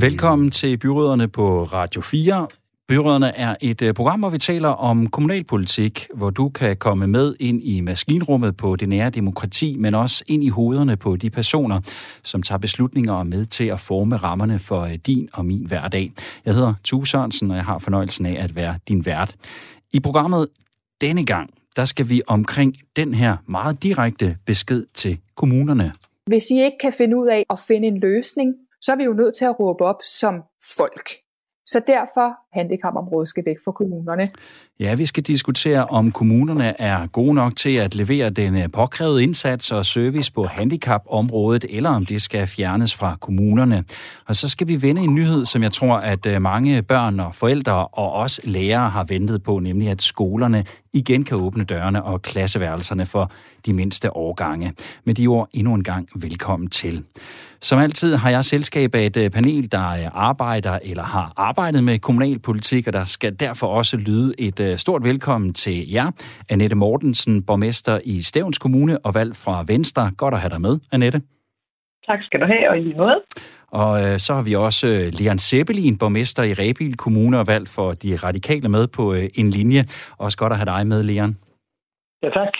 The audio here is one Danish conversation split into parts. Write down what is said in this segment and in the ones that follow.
Velkommen til Byråderne på Radio 4. Byråderne er et øh, program, hvor vi taler om kommunalpolitik, hvor du kan komme med ind i maskinrummet på det nære demokrati, men også ind i hovederne på de personer, som tager beslutninger og med til at forme rammerne for øh, din og min hverdag. Jeg hedder Tue Sørensen, og jeg har fornøjelsen af at være din vært. I programmet denne gang, der skal vi omkring den her meget direkte besked til kommunerne. Hvis I ikke kan finde ud af at finde en løsning, så er vi jo nødt til at råbe op som folk. Så derfor handicapområdet skal væk fra kommunerne. Ja, vi skal diskutere, om kommunerne er gode nok til at levere den øh, påkrævede indsats og service på handicapområdet, eller om det skal fjernes fra kommunerne. Og så skal vi vende en nyhed, som jeg tror, at øh, mange børn og forældre og også lærere har ventet på, nemlig at skolerne igen kan åbne dørene og klasseværelserne for de mindste årgange. Med de ord endnu en gang velkommen til. Som altid har jeg selskab af et øh, panel, der arbejder eller har arbejdet med kommunal kommunalpolitik, og der skal derfor også lyde et øh, stort velkommen til jer. Annette Mortensen, borgmester i Stævns Kommune og valgt fra Venstre. Godt at have dig med, Annette. Tak skal du have, og i måde. Og øh, så har vi også øh, Leon Seppelin, borgmester i Rebil Kommune og valgt for de radikale med på øh, en linje. Også godt at have dig med, Leon. Ja, tak.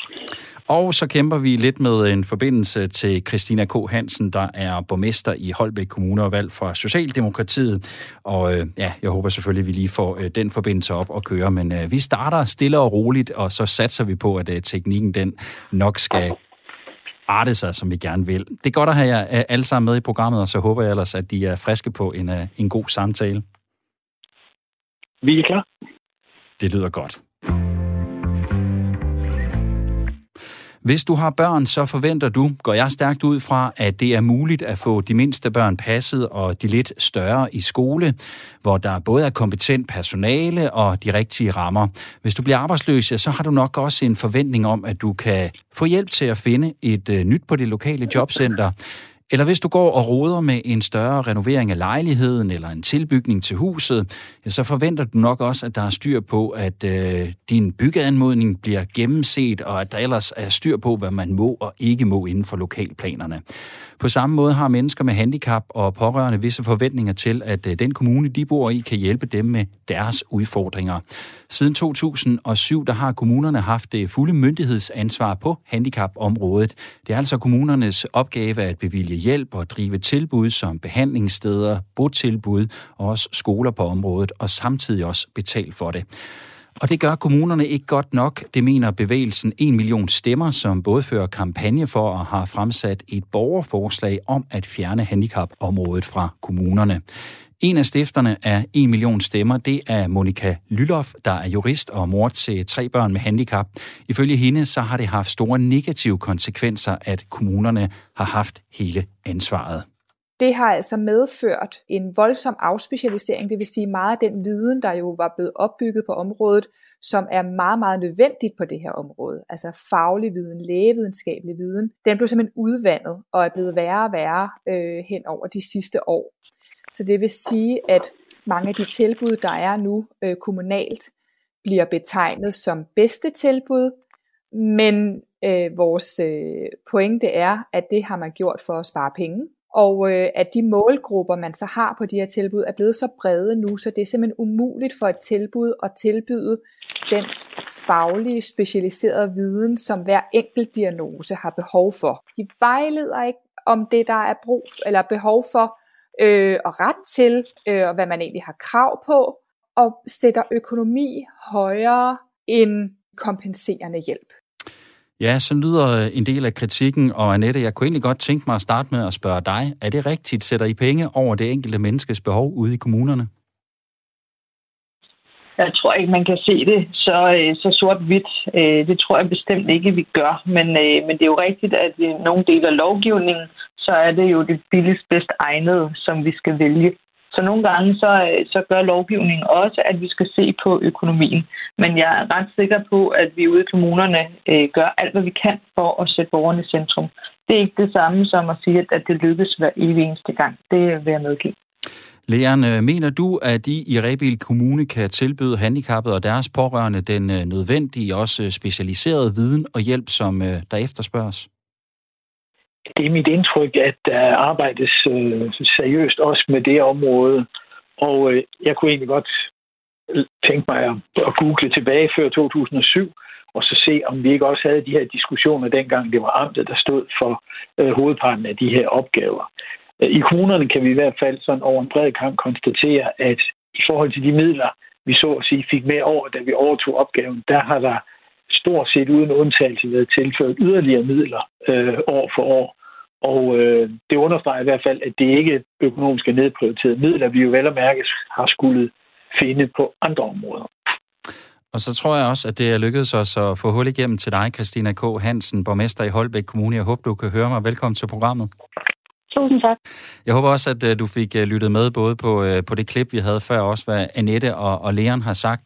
Og så kæmper vi lidt med en forbindelse til Christina K. Hansen, der er borgmester i Holbæk Kommune og valg fra Socialdemokratiet. Og øh, ja, jeg håber selvfølgelig, at vi lige får øh, den forbindelse op og køre. Men øh, vi starter stille og roligt, og så satser vi på, at øh, teknikken den nok skal arte sig, som vi gerne vil. Det er godt at have jer alle sammen med i programmet, og så håber jeg ellers, at de er friske på en, en god samtale. Vi er klar. Det lyder godt. Hvis du har børn, så forventer du, går jeg stærkt ud fra, at det er muligt at få de mindste børn passet og de lidt større i skole, hvor der både er kompetent personale og de rigtige rammer. Hvis du bliver arbejdsløs, så har du nok også en forventning om, at du kan få hjælp til at finde et øh, nyt på det lokale jobcenter. Eller hvis du går og roder med en større renovering af lejligheden eller en tilbygning til huset, ja, så forventer du nok også, at der er styr på, at øh, din byggeanmodning bliver gennemset, og at der ellers er styr på, hvad man må og ikke må inden for lokalplanerne. På samme måde har mennesker med handicap og pårørende visse forventninger til, at øh, den kommune, de bor i, kan hjælpe dem med deres udfordringer. Siden 2007, der har kommunerne haft det fulde myndighedsansvar på handicapområdet. Det er altså kommunernes opgave at bevilge hjælp og drive tilbud som behandlingssteder, botilbud og også skoler på området, og samtidig også betale for det. Og det gør kommunerne ikke godt nok, det mener bevægelsen 1 million stemmer, som både fører kampagne for og har fremsat et borgerforslag om at fjerne handicapområdet fra kommunerne. En af stifterne af 1 million stemmer, det er Monika Lylof, der er jurist og mor til tre børn med handicap. Ifølge hende så har det haft store negative konsekvenser, at kommunerne har haft hele ansvaret. Det har altså medført en voldsom afspecialisering, det vil sige meget af den viden, der jo var blevet opbygget på området, som er meget, meget nødvendigt på det her område, altså faglig viden, lægevidenskabelig viden, den blev simpelthen udvandet og er blevet værre og værre øh, hen over de sidste år. Så det vil sige, at mange af de tilbud, der er nu øh, kommunalt, bliver betegnet som bedste tilbud, men øh, vores øh, pointe er, at det har man gjort for at spare penge, og øh, at de målgrupper, man så har på de her tilbud, er blevet så brede nu, så det er simpelthen umuligt for et tilbud at tilbyde den faglige, specialiserede viden, som hver enkelt diagnose har behov for. De vejleder ikke om det, der er brug eller behov for øh, og ret til, øh, og hvad man egentlig har krav på, og sætter økonomi højere end kompenserende hjælp. Ja, så lyder øh, en del af kritikken, og Annette, jeg kunne egentlig godt tænke mig at starte med at spørge dig, er det rigtigt, sætter I penge over det enkelte menneskes behov ude i kommunerne? Jeg tror ikke, man kan se det så, øh, så sort-hvidt. Øh, det tror jeg bestemt ikke, vi gør. Men, men det er jo rigtigt, at i nogle dele af lovgivningen, så er det jo det billigst bedst egnede, som vi skal vælge. Så nogle gange så, øh, så gør lovgivningen også, at vi skal se på økonomien. Men jeg er ret sikker på, at vi ude i kommunerne øh, gør alt, hvad vi kan for at sætte borgerne i centrum. Det er ikke det samme som at sige, at det lykkes hver evig eneste gang. Det vil jeg medgive. Leon, mener du, at I i Rebil Kommune kan tilbyde handicappede og deres pårørende den øh, nødvendige, også øh, specialiserede viden og hjælp, som der efterspørges? Det er mit indtryk, at der arbejdes øh, seriøst også med det område. Og øh, jeg kunne egentlig godt tænke mig at, at google tilbage før 2007, og så se, om vi ikke også havde de her diskussioner dengang, det var amtet, der stod for øh, hovedparten af de her opgaver. Øh, I kommunerne kan vi i hvert fald sådan over en bred kamp konstatere, at i forhold til de midler, vi så at sige fik med over, da vi overtog opgaven, der har der stort set uden undtagelse været tilført yderligere midler øh, år for år. Og øh, det understreger i hvert fald, at det ikke er nedprioriterede midler, vi jo vel og mærke har skulle finde på andre områder. Og så tror jeg også, at det er lykkedes os at få hul igennem til dig, Christina K. Hansen, borgmester i Holbæk Kommune. Jeg håber, du kan høre mig. Velkommen til programmet. Tusind tak. Jeg håber også, at øh, du fik øh, lyttet med både på, øh, på det klip, vi havde før, også hvad Annette og, og Leon har sagt.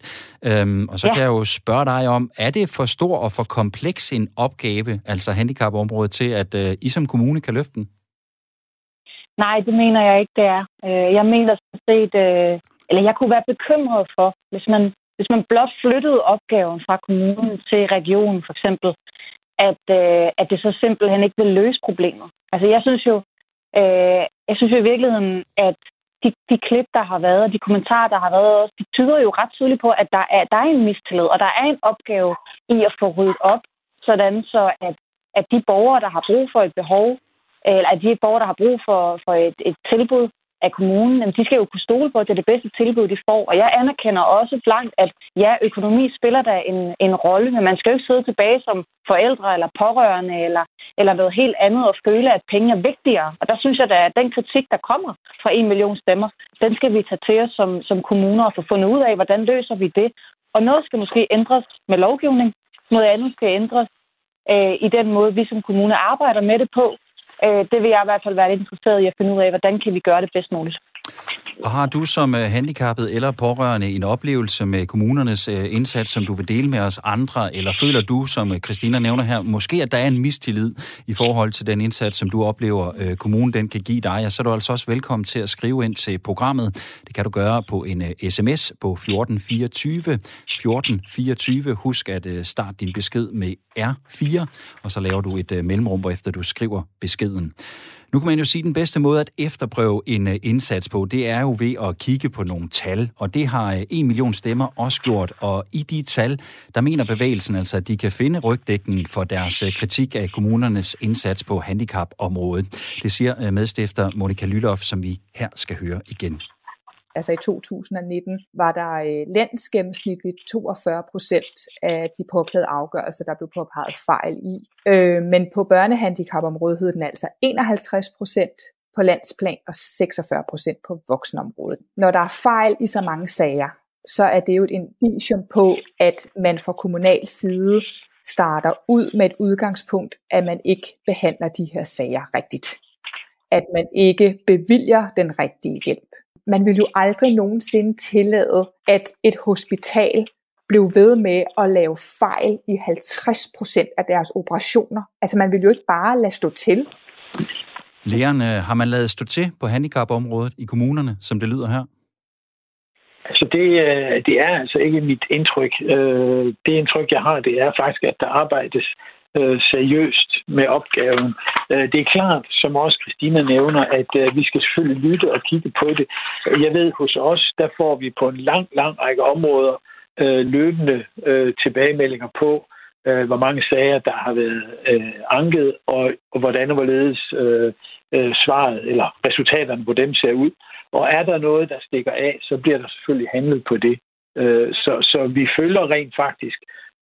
Øhm, og så ja. kan jeg jo spørge dig om, er det for stor og for kompleks en opgave, altså handicapområdet, til at uh, I som kommune kan løfte den? Nej, det mener jeg ikke, det er. Jeg mener sådan set, eller jeg kunne være bekymret for, hvis man, hvis man blot flyttede opgaven fra kommunen til regionen for eksempel, at, at det så simpelthen ikke vil løse problemer. Altså jeg synes jo, Øh, jeg synes jo i virkeligheden, at de, de klip, der har været, og de kommentarer, der har været, de tyder jo ret tydeligt på, at der er, der er en mistillid, og der er en opgave i at få ryddet op, sådan så at, at de borgere, der har brug for et behov, eller at de borgere, der har brug for, for et, et tilbud, af kommunen, jamen, de skal jo kunne stole på, at det er det bedste tilbud, de får. Og jeg anerkender også blankt, at ja, økonomi spiller da en, en rolle, men man skal jo ikke sidde tilbage som forældre eller pårørende eller, eller noget helt andet og føle, at penge er vigtigere. Og der synes jeg da, at den kritik, der kommer fra en million stemmer, den skal vi tage til os som, som kommuner og få fundet ud af, hvordan løser vi det. Og noget skal måske ændres med lovgivning, noget andet skal ændres øh, i den måde, vi som kommune arbejder med det på. Øh, det vil jeg i hvert fald være lidt interesseret i at finde ud af, hvordan kan vi gøre det bedst muligt. Og har du som øh, handicappet eller pårørende en oplevelse med kommunernes øh, indsats, som du vil dele med os andre, eller føler du, som øh, Christina nævner her, måske at der er en mistillid i forhold til den indsats, som du oplever, øh, kommunen den kan give dig, og så er du altså også velkommen til at skrive ind til programmet. Det kan du gøre på en sms på 1424. 1424. Husk at starte din besked med R4, og så laver du et mellemrum, efter du skriver beskeden. Nu kan man jo sige, at den bedste måde at efterprøve en øh, indsats på, det er jo ved at kigge på nogle tal, og det har øh, en million stemmer også gjort, og i de tal, der mener bevægelsen altså, at de kan finde rygdækning for deres øh, kritik af kommunernes indsats på handicapområdet. Det siger medstifter Monika Lylof, som vi her skal høre igen altså i 2019, var der øh, landsgennemsnitligt 42 procent af de påklagede afgørelser, der blev påpeget fejl i. Øh, men på børnehandicapområdet hed den altså 51 procent på landsplan og 46 procent på voksenområdet. Når der er fejl i så mange sager, så er det jo et indicium på, at man fra kommunal side starter ud med et udgangspunkt, at man ikke behandler de her sager rigtigt. At man ikke bevilger den rigtige hjælp man vil jo aldrig nogensinde tillade, at et hospital blev ved med at lave fejl i 50% af deres operationer. Altså man vil jo ikke bare lade stå til. Øh, har man lavet stå til på handicapområdet i kommunerne, som det lyder her? Altså det, øh, det er altså ikke mit indtryk. Øh, det indtryk, jeg har, det er faktisk, at der arbejdes øh, seriøst med opgaven. Øh, det er klart, som også Christina nævner, at øh, vi skal selvfølgelig lytte og kigge på det. Jeg ved, hos os, der får vi på en lang, lang række områder øh, løbende øh, tilbagemeldinger på, øh, hvor mange sager, der har været øh, anket, og, og hvordan og hvorledes øh, øh, svaret eller resultaterne på dem ser ud. Og er der noget, der stikker af, så bliver der selvfølgelig handlet på det. Øh, så, så vi følger rent faktisk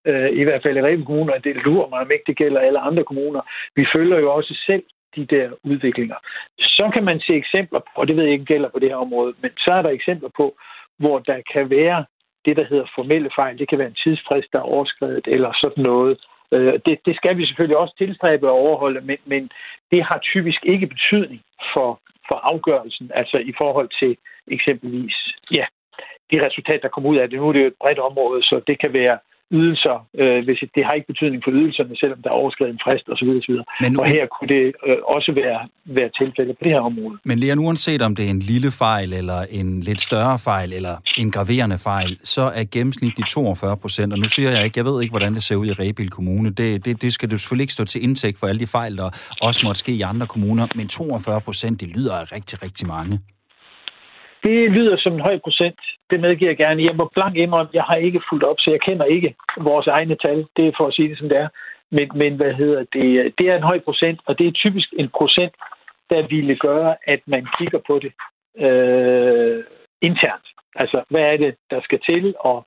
øh, i hvert fald i Reben Kommune, og det lurer mig, om ikke det gælder alle andre kommuner. Vi følger jo også selv de der udviklinger. Så kan man se eksempler på, og det ved jeg ikke gælder på det her område, men så er der eksempler på, hvor der kan være det, der hedder formelle fejl. Det kan være en tidsfrist, der er overskrevet, eller sådan noget. Øh, det, det skal vi selvfølgelig også tilstræbe og overholde, men, men det har typisk ikke betydning for, for afgørelsen, altså i forhold til eksempelvis ja, de resultater, der kommer ud af det. Nu er det jo et bredt område, så det kan være ydelser, øh, hvis det har ikke betydning for ydelserne, selvom der er overskrevet en frist osv. osv. Men nu, og her kunne det øh, også være, være tilfælde på det her område. Men Leon, uanset om det er en lille fejl, eller en lidt større fejl, eller en graverende fejl, så er gennemsnitligt 42 procent, og nu siger jeg ikke, jeg ved ikke, hvordan det ser ud i Rebil Kommune. Det, det, det skal du selvfølgelig ikke stå til indtægt for alle de fejl, der også måtte ske i andre kommuner, men 42 procent, det lyder rigtig, rigtig mange. Det lyder som en høj procent. Det medgiver jeg gerne. Jeg må blank indrømme, jeg har ikke fulgt op, så jeg kender ikke vores egne tal. Det er for at sige det, som det er. Men, men hvad hedder det? Det er en høj procent, og det er typisk en procent, der ville gøre, at man kigger på det øh, internt. Altså, hvad er det, der skal til, og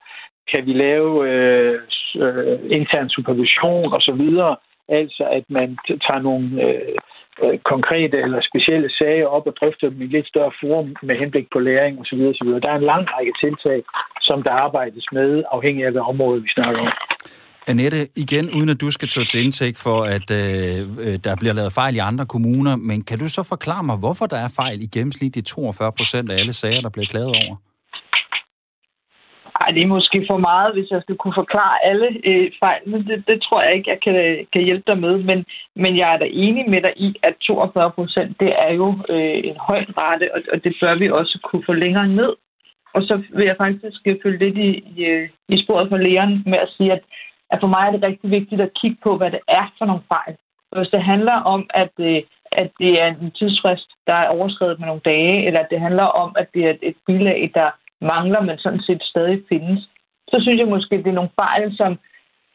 kan vi lave øh, øh, intern supervision og så videre? Altså, at man tager nogle øh, Øh, konkrete eller specielle sager op og drøfter dem i lidt større forum med henblik på læring osv. osv. Der er en lang række tiltag, som der arbejdes med, afhængig af det område vi snakker om. Annette, igen, uden at du skal tage til indtægt for, at øh, øh, der bliver lavet fejl i andre kommuner, men kan du så forklare mig, hvorfor der er fejl i gennemsnit i 42 procent af alle sager, der bliver klaget over? Ej, det er måske for meget, hvis jeg skal kunne forklare alle øh, fejlene. Det, det tror jeg ikke, jeg kan, øh, kan hjælpe dig med. Men, men jeg er da enig med dig i, at 42 procent, det er jo øh, en høj rate, og, og det bør vi også kunne få længere ned. Og så vil jeg faktisk øh, følge lidt i, i, øh, i sporet for lægeren med at sige, at, at for mig er det rigtig vigtigt at kigge på, hvad det er for nogle fejl. Hvis det handler om, at, øh, at det er en tidsfrist, der er overskrevet med nogle dage, eller at det handler om, at det er et bilag, der mangler, men sådan set stadig findes, så synes jeg måske, det er nogle fejl, som,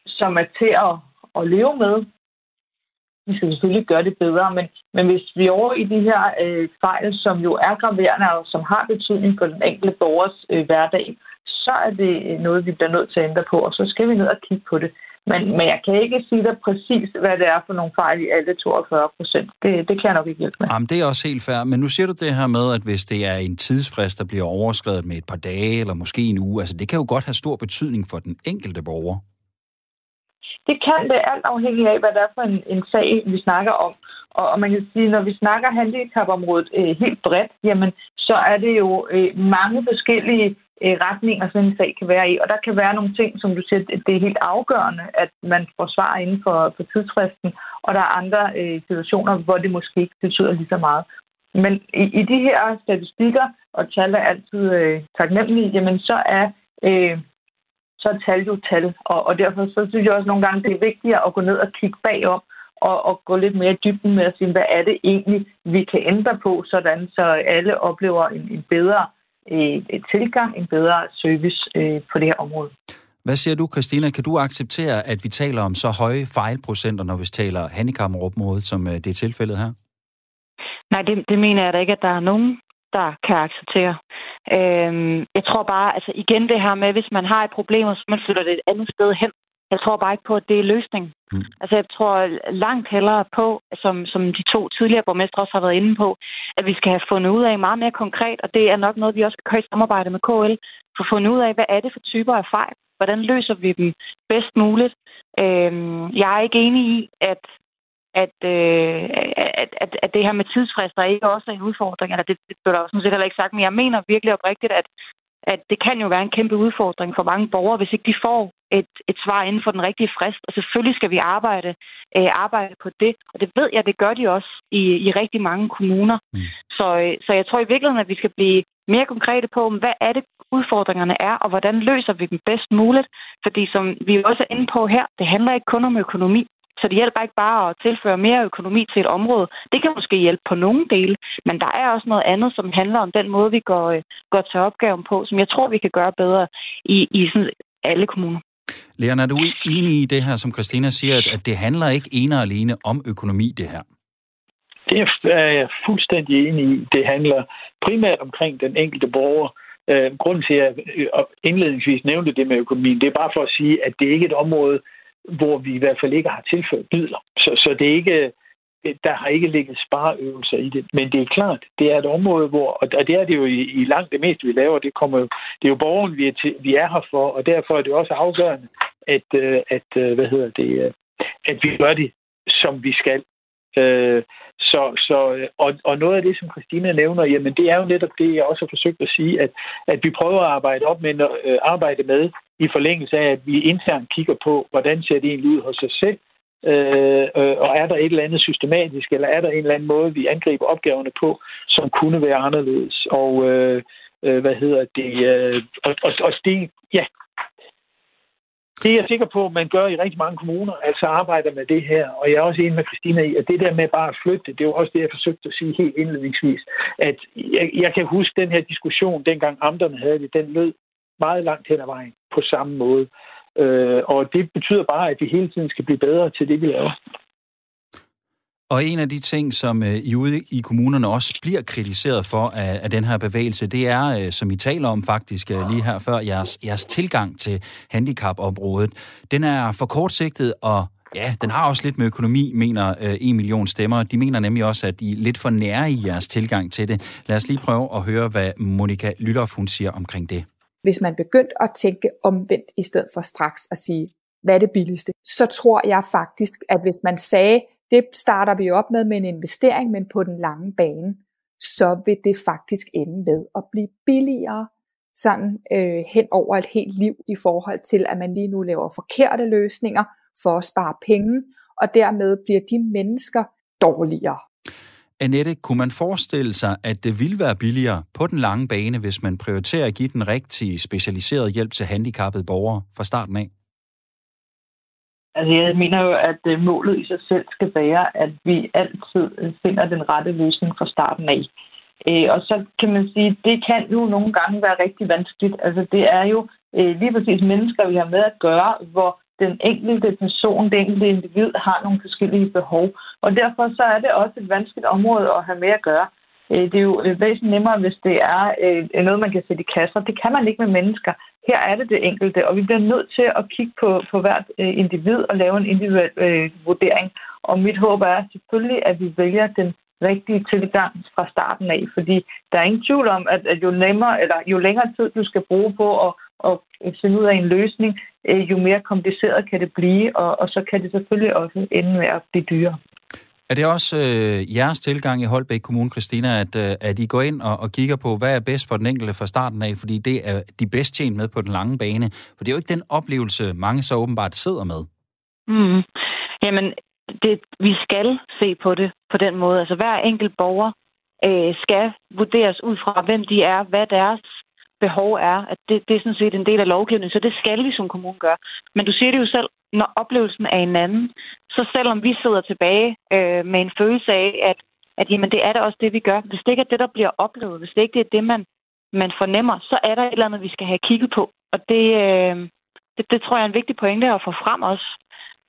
som er til at, at leve med. Vi skal selvfølgelig gøre det bedre, men, men hvis vi er over i de her øh, fejl, som jo er graverende og som har betydning for den enkelte borgers øh, hverdag, så er det øh, noget, vi bliver nødt til at ændre på, og så skal vi ned og kigge på det. Men, men jeg kan ikke sige dig præcis, hvad det er for nogle fejl i alle 42 procent. Det, det kan jeg nok ikke hjælpe med. Jamen, det er også helt fair. Men nu siger du det her med, at hvis det er en tidsfrist, der bliver overskrevet med et par dage, eller måske en uge, altså det kan jo godt have stor betydning for den enkelte borger. Det kan det alt afhængig af, hvad det er for en, en sag, vi snakker om. Og, og man kan sige, når vi snakker handicapområdet øh, helt bredt, jamen, så er det jo øh, mange forskellige øh, retninger, sådan en sag kan være i. Og der kan være nogle ting, som du siger, det er helt afgørende, at man får svar inden for, for tidsfristen, og der er andre øh, situationer, hvor det måske ikke betyder lige så meget. Men i, i de her statistikker, og tal er altid øh, taknemmelige, jamen så er, øh, så er tal jo tal. Og, og derfor så synes jeg også nogle gange, det er vigtigere at gå ned og kigge bagom, og, og gå lidt mere i dybden med at sige, hvad er det egentlig, vi kan ændre på, sådan så alle oplever en, en bedre øh, tilgang, en bedre service øh, på det her område. Hvad siger du, Christina? Kan du acceptere, at vi taler om så høje fejlprocenter, når vi taler handicapområdet, som øh, det er tilfældet her? Nej, det, det mener jeg da ikke, at der er nogen, der kan acceptere. Øhm, jeg tror bare, altså igen det her med, hvis man har et problem, og så man flytter det et andet sted hen, jeg tror bare ikke på, at det er løsningen. Mm. Altså, jeg tror langt hellere på, som, som de to tidligere borgmestre også har været inde på, at vi skal have fundet ud af meget mere konkret, og det er nok noget, vi også skal køre i samarbejde med KL, for at finde ud af, hvad er det for typer af fejl? Hvordan løser vi dem bedst muligt? Øhm, jeg er ikke enig i, at at, øh, at, at, at det her med tidsfrister ikke også er en udfordring. Eller det, det blev der sådan set heller ikke sagt, men jeg mener virkelig oprigtigt, at, at det kan jo være en kæmpe udfordring for mange borgere, hvis ikke de får et, et svar inden for den rigtige frist. Og selvfølgelig skal vi arbejde, øh, arbejde på det. Og det ved jeg, det gør de også i, i rigtig mange kommuner. Mm. Så, øh, så jeg tror i virkeligheden, at vi skal blive mere konkrete på, hvad er det udfordringerne er, og hvordan løser vi dem bedst muligt. Fordi som vi også er inde på her, det handler ikke kun om økonomi. Så det hjælper ikke bare at tilføre mere økonomi til et område. Det kan måske hjælpe på nogle dele, men der er også noget andet, som handler om den måde, vi går, øh, går til opgaven på, som jeg tror, vi kan gøre bedre i, i sådan alle kommuner. Leon, er du enig i det her, som Christina siger, at, at det handler ikke ene og alene om økonomi, det her? Det er jeg fuldstændig enig i. Det handler primært omkring den enkelte borger. Øh, grunden til, at jeg indledningsvis nævnte det med økonomien, det er bare for at sige, at det ikke er et område, hvor vi i hvert fald ikke har tilført midler. Så, så det er ikke, der har ikke ligget spareøvelser i det. Men det er klart, det er et område, hvor, og det er det jo i, i langt det meste, vi laver, det, kommer, det er jo borgeren, vi er, til, vi er her for, og derfor er det også afgørende, at, øh, at øh, hvad hedder det, øh, at vi gør det, som vi skal. Øh, så, så, og, og noget af det, som Christina nævner, jamen det er jo netop det, jeg også har forsøgt at sige, at, at vi prøver at arbejde op med, arbejde med i forlængelse af, at vi internt kigger på, hvordan ser det egentlig ud hos sig selv, øh, øh, og er der et eller andet systematisk, eller er der en eller anden måde, vi angriber opgaverne på, som kunne være anderledes. Og øh, øh, hvad hedder det? Øh, og, og, og det, ja, det er jeg sikker på, at man gør i rigtig mange kommuner, altså arbejder med det her. Og jeg er også enig med Christina i, at det der med bare at flytte, det er jo også det, jeg forsøgte at sige helt indledningsvis. At jeg, jeg kan huske den her diskussion, dengang amterne havde det, den lød meget langt hen ad vejen på samme måde. Øh, og det betyder bare, at vi hele tiden skal blive bedre til det, vi laver. Og en af de ting, som øh, I ude i kommunerne også bliver kritiseret for af, af den her bevægelse, det er, øh, som I taler om faktisk øh, lige her før, jeres, jeres tilgang til handicapområdet. Den er for kortsigtet, og ja, den har også lidt med økonomi, mener øh, en million stemmer. De mener nemlig også, at I er lidt for nære i jeres tilgang til det. Lad os lige prøve at høre, hvad Monika Lythoff hun siger omkring det. Hvis man begyndte at tænke omvendt, i stedet for straks at sige, hvad er det billigste, så tror jeg faktisk, at hvis man sagde, det starter vi op med med en investering, men på den lange bane, så vil det faktisk ende med at blive billigere sådan øh, hen over et helt liv i forhold til, at man lige nu laver forkerte løsninger for at spare penge, og dermed bliver de mennesker dårligere. Annette, kunne man forestille sig, at det ville være billigere på den lange bane, hvis man prioriterer at give den rigtige specialiserede hjælp til handicappede borgere fra starten af? Altså, jeg mener jo, at øh, målet i sig selv skal være, at vi altid øh, finder den rette løsning fra starten af. Øh, og så kan man sige, at det kan jo nogle gange være rigtig vanskeligt. Altså, det er jo øh, lige præcis mennesker, vi har med at gøre, hvor den enkelte person, det enkelte individ har nogle forskellige behov. Og derfor så er det også et vanskeligt område at have med at gøre. Øh, det er jo øh, væsentligt nemmere, hvis det er øh, noget, man kan sætte i kasser. Det kan man ikke med mennesker. Her er det det enkelte, og vi bliver nødt til at kigge på, på hvert individ og lave en individuel øh, vurdering. Og mit håb er selvfølgelig, at vi vælger den rigtige tilgang fra starten af, fordi der er ingen tvivl om, at, at jo nemmere eller jo længere tid du skal bruge på at, at finde ud af en løsning, øh, jo mere kompliceret kan det blive, og, og så kan det selvfølgelig også ende med at blive dyrere. Er det også øh, jeres tilgang i Holbæk Kommune, Christina, at, øh, at I går ind og, og kigger på, hvad er bedst for den enkelte fra starten af, fordi det er de bedst tjent med på den lange bane? For det er jo ikke den oplevelse, mange så åbenbart sidder med. Mm. Jamen, det, vi skal se på det på den måde. Altså, hver enkelt borger øh, skal vurderes ud fra, hvem de er, hvad deres behov er. At det, det er sådan set en del af lovgivningen, så det skal vi som kommune gøre. Men du siger det jo selv, når oplevelsen er en anden, så selvom vi sidder tilbage øh, med en følelse af, at, at jamen, det er da også det, vi gør. Hvis det ikke er det, der bliver oplevet, hvis det ikke er det, man, man fornemmer, så er der et eller andet, vi skal have kigget på. Og det, øh, det, det tror jeg er en vigtig pointe at få frem også.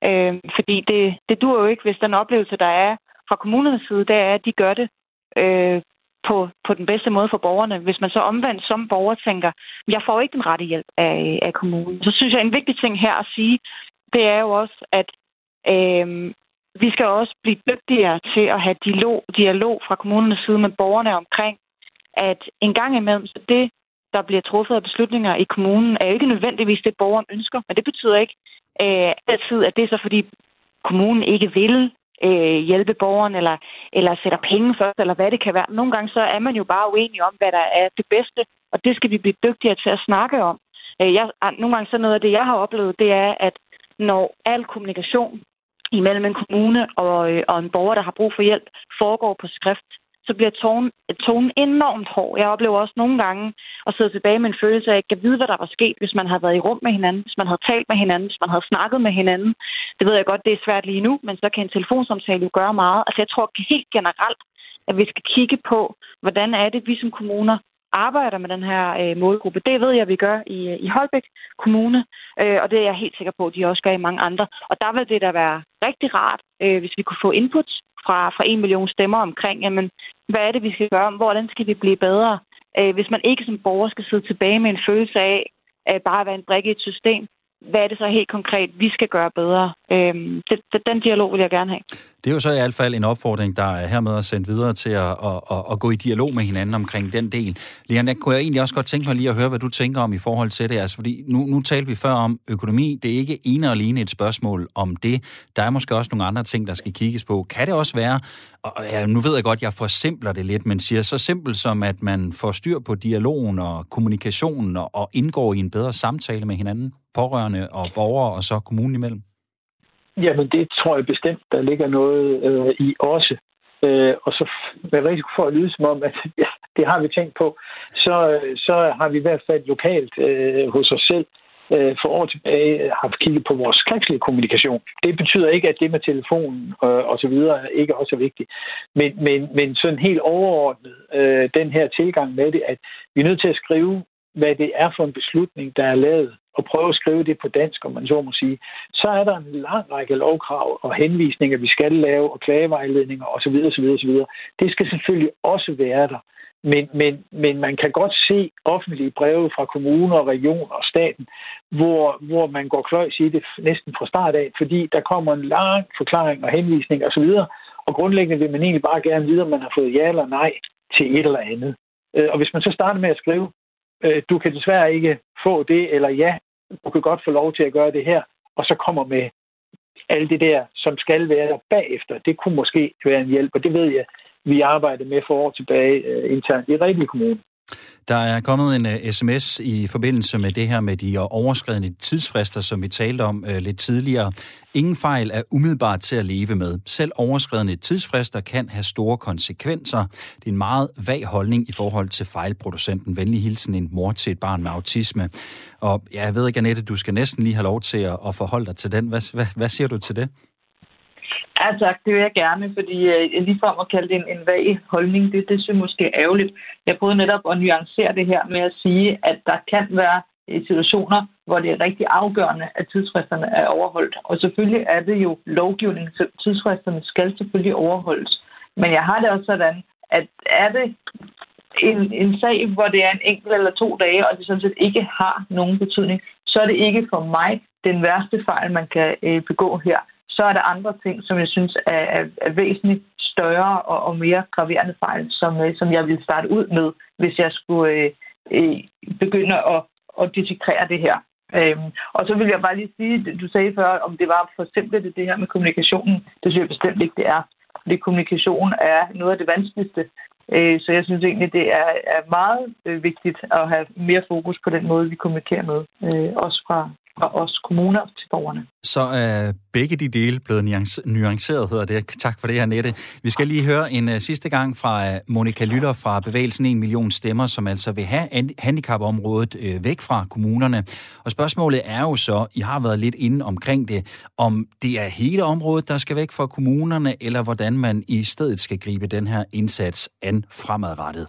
Øh, fordi det, det dur jo ikke, hvis den oplevelse, der er fra kommunernes side, det er, at de gør det øh, på, på den bedste måde for borgerne. Hvis man så omvendt som borger tænker, jeg får ikke den rette hjælp af, af kommunen, så synes jeg, en vigtig ting her at sige, det er jo også, at øh, vi skal også blive dygtigere til at have dialog, dialog fra kommunernes side med borgerne omkring, at en gang imellem, så det, der bliver truffet af beslutninger i kommunen, er jo ikke nødvendigvis det, borgeren ønsker. Men det betyder ikke øh, altid, at det er så, fordi kommunen ikke vil øh, hjælpe borgeren, eller, eller sætter penge først, eller hvad det kan være. Nogle gange så er man jo bare uenig om, hvad der er det bedste, og det skal vi blive dygtigere til at snakke om. Øh, jeg, ah, nogle gange så noget af det, jeg har oplevet, det er, at når al kommunikation imellem en kommune og, øh, og en borger, der har brug for hjælp, foregår på skrift, så bliver tonen, tonen enormt hård. Jeg oplever også nogle gange at sidde tilbage med en følelse af, at jeg kan vide, hvad der var sket, hvis man havde været i rum med hinanden, hvis man havde talt med hinanden, hvis man havde snakket med hinanden. Det ved jeg godt, det er svært lige nu, men så kan en telefonsamtale jo gøre meget. Altså jeg tror helt generelt, at vi skal kigge på, hvordan er det, vi som kommuner arbejder med den her øh, målgruppe. Det ved jeg, at vi gør i, i Holbæk Kommune, øh, og det er jeg helt sikker på, at de også gør i mange andre. Og der vil det da være rigtig rart, øh, hvis vi kunne få input fra, fra en million stemmer omkring, jamen, hvad er det, vi skal gøre? Hvordan skal vi blive bedre? Øh, hvis man ikke som borger skal sidde tilbage med en følelse af, at bare at være en brik i et system, hvad er det så helt konkret, vi skal gøre bedre? Øhm, det, det, den dialog vil jeg gerne have. Det er jo så i hvert fald en opfordring, der er hermed at sende videre til at, at, at, at gå i dialog med hinanden omkring den del. Leon, der kunne jeg egentlig også godt tænke mig lige at høre, hvad du tænker om i forhold til det. Altså, fordi nu, nu talte vi før om økonomi. Det er ikke ene og alene et spørgsmål om det. Der er måske også nogle andre ting, der skal kigges på. Kan det også være, og ja, nu ved jeg godt, jeg forsimpler det lidt, men siger så simpelt som, at man får styr på dialogen og kommunikationen og, og indgår i en bedre samtale med hinanden? pårørende og borgere og så kommunen imellem? Jamen, det tror jeg bestemt, der ligger noget øh, i også. Øh, og så med risiko for at lyde som om, at ja, det har vi tænkt på, så, øh, så har vi i hvert fald lokalt øh, hos os selv øh, Øh, for år tilbage haft kigget på vores skriftlige kommunikation. Det betyder ikke, at det med telefonen øh, og så videre ikke også er vigtigt. Men, men, men sådan helt overordnet, øh, den her tilgang med det, at vi er nødt til at skrive, hvad det er for en beslutning, der er lavet, og prøve at skrive det på dansk, om man så må sige, så er der en lang række lovkrav og henvisninger, vi skal lave, og klagevejledninger osv. osv., osv. Det skal selvfølgelig også være der. Men, men, men man kan godt se offentlige breve fra kommuner, og regioner og staten, hvor, hvor man går kløjs i det næsten fra start af, fordi der kommer en lang forklaring og henvisning osv., og, og grundlæggende vil man egentlig bare gerne vide, om man har fået ja eller nej til et eller andet. Øh, og hvis man så starter med at skrive, øh, du kan desværre ikke få det, eller ja, du kan godt få lov til at gøre det her, og så kommer med alt det der, som skal være der bagefter. Det kunne måske være en hjælp, og det ved jeg, vi arbejder med for år tilbage uh, internt i Rebild Kommune. Der er kommet en øh, uh, sms i forbindelse med det her med de overskredne tidsfrister, som vi talte om uh, lidt tidligere. Ingen fejl er umiddelbart til at leve med. Selv overskredne tidsfrister kan have store konsekvenser. Det er en meget vag holdning i forhold til fejlproducenten. Venlig hilsen en mor til et barn med autisme. Og ja, jeg ved ikke, Annette, du skal næsten lige have lov til at, at forholde dig til den. Hvad, hvad, hvad siger du til det? Ja tak, det vil jeg gerne, fordi øh, lige for at kalde det en, en vag holdning, det, det synes jeg måske er ærgerligt. Jeg prøvede netop at nuancere det her med at sige, at der kan være øh, situationer, hvor det er rigtig afgørende, at tidsfristerne er overholdt. Og selvfølgelig er det jo lovgivning, så tidsfristerne skal selvfølgelig overholdes. Men jeg har det også sådan, at er det en, en sag, hvor det er en enkelt eller to dage, og det sådan set ikke har nogen betydning, så er det ikke for mig den værste fejl, man kan øh, begå her så er der andre ting, som jeg synes er, er, er væsentligt større og, og mere graverende fejl, som, øh, som jeg ville starte ud med, hvis jeg skulle øh, øh, begynde at, at dissekrere det her. Øhm, og så vil jeg bare lige sige, du sagde før, om det var for simpelt det, det her med kommunikationen. Det synes jeg bestemt ikke, det er. Fordi kommunikation er noget af det vanskeligste. Øh, så jeg synes egentlig, det er, er meget øh, vigtigt at have mere fokus på den måde, vi kommunikerer med. Øh, også fra, fra os kommuner til borgerne. Så er begge de dele blevet nuanceret, hedder det. Tak for det, her, Nette. Vi skal lige høre en øh, sidste gang fra øh, Monika Lytter fra Bevægelsen 1 million stemmer, som altså vil have handicapområdet øh, væk fra kommunerne. Og spørgsmålet er jo så, I har været lidt inde omkring det, om det er hele området, der skal væk fra kommunerne, eller hvordan man i stedet skal gribe den her indsats an fremadrettet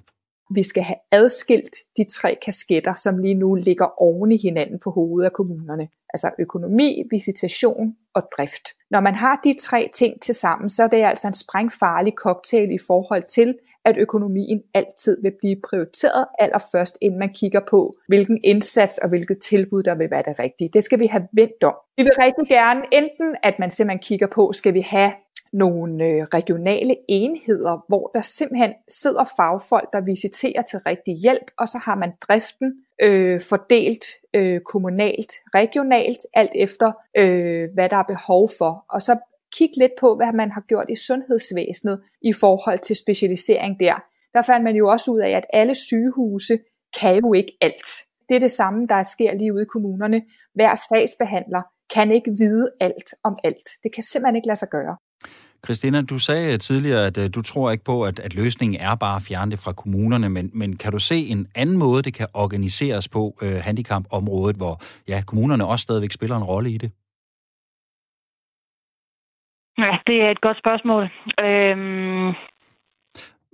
vi skal have adskilt de tre kasketter, som lige nu ligger oven i hinanden på hovedet af kommunerne. Altså økonomi, visitation og drift. Når man har de tre ting til sammen, så er det altså en sprængfarlig cocktail i forhold til, at økonomien altid vil blive prioriteret allerførst, inden man kigger på, hvilken indsats og hvilket tilbud, der vil være det rigtige. Det skal vi have vendt om. Vi vil rigtig gerne enten, at man simpelthen kigger på, skal vi have nogle øh, regionale enheder, hvor der simpelthen sidder fagfolk, der visiterer til rigtig hjælp, og så har man driften øh, fordelt øh, kommunalt, regionalt, alt efter øh, hvad der er behov for. Og så kig lidt på, hvad man har gjort i sundhedsvæsenet i forhold til specialisering der. Der fandt man jo også ud af, at alle sygehuse kan jo ikke alt. Det er det samme, der sker lige ude i kommunerne. Hver sagsbehandler kan ikke vide alt om alt. Det kan simpelthen ikke lade sig gøre. Christina, du sagde tidligere, at øh, du tror ikke på, at, at løsningen er bare at fjerne det fra kommunerne, men, men kan du se en anden måde, det kan organiseres på øh, handicapområdet, hvor ja, kommunerne også stadigvæk spiller en rolle i det? Ja, det er et godt spørgsmål. Øhm,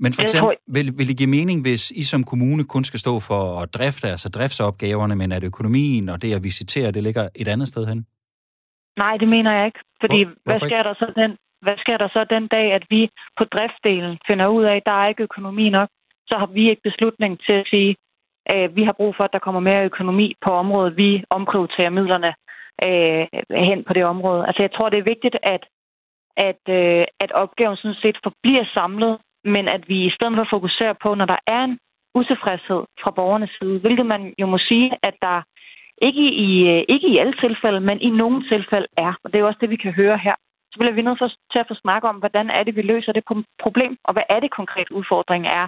men for eksempel, vil, vil det give mening, hvis I som kommune kun skal stå for at drifte, altså driftsopgaverne, men at økonomien og det at visitere, det ligger et andet sted hen? Nej, det mener jeg ikke. Fordi Hvor, hvad sker der så den hvad sker der så den dag, at vi på driftdelen finder ud af, at der er ikke økonomi nok? Så har vi ikke beslutning til at sige, at vi har brug for, at der kommer mere økonomi på området. Vi omprioriterer midlerne øh, hen på det område. Altså jeg tror, det er vigtigt, at, at, øh, at opgaven sådan set forbliver samlet, men at vi i stedet for fokuserer på, når der er en utilfredshed fra borgernes side, hvilket man jo må sige, at der ikke i, øh, ikke i alle tilfælde, men i nogle tilfælde er. Og det er jo også det, vi kan høre her så bliver vi nødt til at få snak om, hvordan er det, vi løser det problem, og hvad er det konkret udfordring er.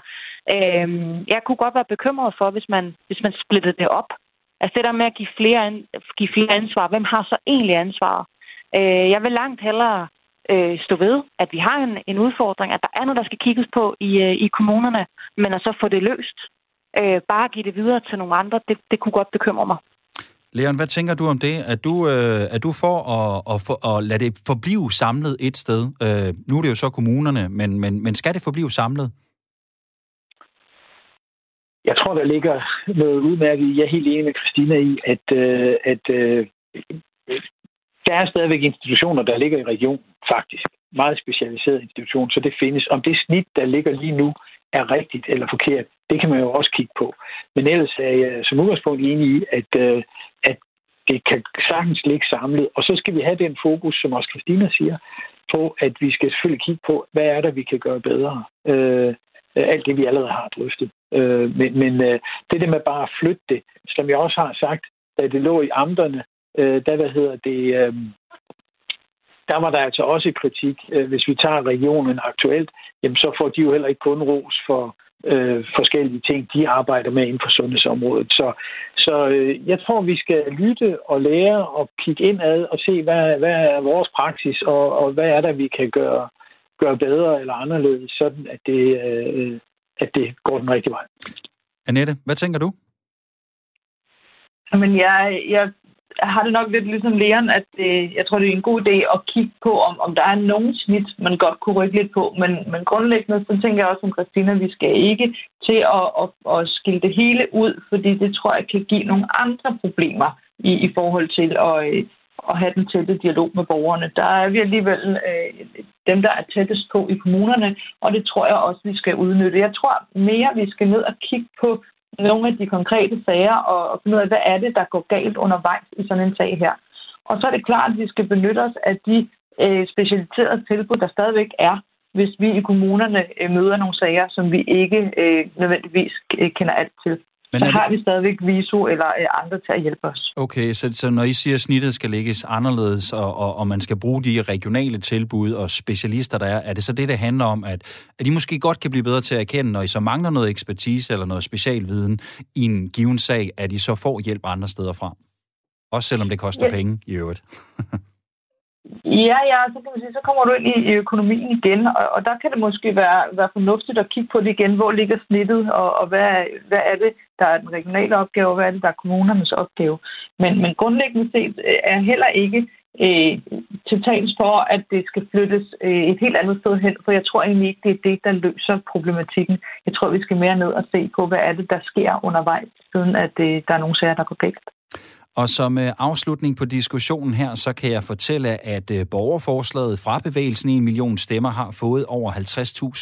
Øhm, jeg kunne godt være bekymret for, hvis man, hvis man splittede det op, Altså det der med at give flere, give flere ansvar. Hvem har så egentlig ansvar? Øh, jeg vil langt hellere øh, stå ved, at vi har en, en udfordring, at der er noget, der skal kigges på i, øh, i kommunerne, men at så få det løst. Øh, bare give det videre til nogle andre, det, det kunne godt bekymre mig. Leon, hvad tænker du om det? Er du, øh, er du for at, at, for, at lade det forblive samlet et sted? Øh, nu er det jo så kommunerne, men, men, men skal det forblive samlet? Jeg tror, der ligger noget udmærket Jeg er helt enig med Christina i, at, øh, at øh, der er stadigvæk institutioner, der ligger i regionen, faktisk. Meget specialiserede institutioner, så det findes. Om det snit, der ligger lige nu, er rigtigt eller forkert, det kan man jo også kigge på. Men ellers er jeg som udgangspunkt enig i, at, øh, at det kan sagtens ligge samlet. Og så skal vi have den fokus, som også Christina siger, på, at vi skal selvfølgelig kigge på, hvad er der, vi kan gøre bedre. Øh, øh alt det, vi allerede har drøftet. Øh, men men øh, det der med bare at flytte det, som jeg også har sagt, da det lå i amterne, øh, der, hvad hedder det, øh, der var der altså også kritik. Øh, hvis vi tager regionen aktuelt, jamen så får de jo heller ikke kun ros for øh, forskellige ting, de arbejder med inden for sundhedsområdet. Så, så øh, jeg tror, vi skal lytte og lære og kigge indad og se, hvad, hvad er vores praksis, og, og hvad er der, vi kan gøre, gøre bedre eller anderledes, sådan at det, øh, at det går den rigtige vej. Annette, hvad tænker du? Men jeg, jeg har det nok lidt ligesom Leon, at øh, jeg tror, det er en god idé at kigge på, om, om der er nogen snit, man godt kunne rykke lidt på. Men, men grundlæggende, så tænker jeg også som Christina, vi skal ikke til at, at, at skille det hele ud, fordi det tror jeg kan give nogle andre problemer i, i forhold til at, øh, at have den tætte dialog med borgerne. Der er vi alligevel øh, dem, der er tættest på i kommunerne, og det tror jeg også, vi skal udnytte. Jeg tror mere, vi skal ned og kigge på nogle af de konkrete sager og, og finde ud af, hvad er det, der går galt undervejs i sådan en sag her. Og så er det klart, at vi skal benytte os af de øh, specialiserede tilbud, der stadigvæk er, hvis vi i kommunerne øh, møder nogle sager, som vi ikke øh, nødvendigvis øh, kender alt til. Men så har det... vi stadigvæk VISO eller øh, andre til at hjælpe os. Okay, så, så når I siger, at snittet skal lægges anderledes, og, og, og man skal bruge de regionale tilbud og specialister, der er, er det så det, det handler om, at, at I måske godt kan blive bedre til at erkende, når I så mangler noget ekspertise eller noget specialviden i en given sag, at I så får hjælp andre steder fra? Også selvom det koster ja. penge i øvrigt. Ja, ja, så kan man sige, så kommer du ind i økonomien igen, og, og der kan det måske være, være fornuftigt at kigge på det igen. Hvor ligger snittet, og, og hvad, hvad er det, der er den regionale opgave, og hvad er det, der er kommunernes opgave. Men, men grundlæggende set øh, er heller ikke øh, til tals for, at det skal flyttes øh, et helt andet sted hen, for jeg tror egentlig ikke, det er det, der løser problematikken. Jeg tror, vi skal mere ned og se på, hvad er det, der sker undervejs, siden at øh, der er nogle sager, der går galt. Og som øh, afslutning på diskussionen her, så kan jeg fortælle, at øh, borgerforslaget fra bevægelsen 1 million stemmer har fået over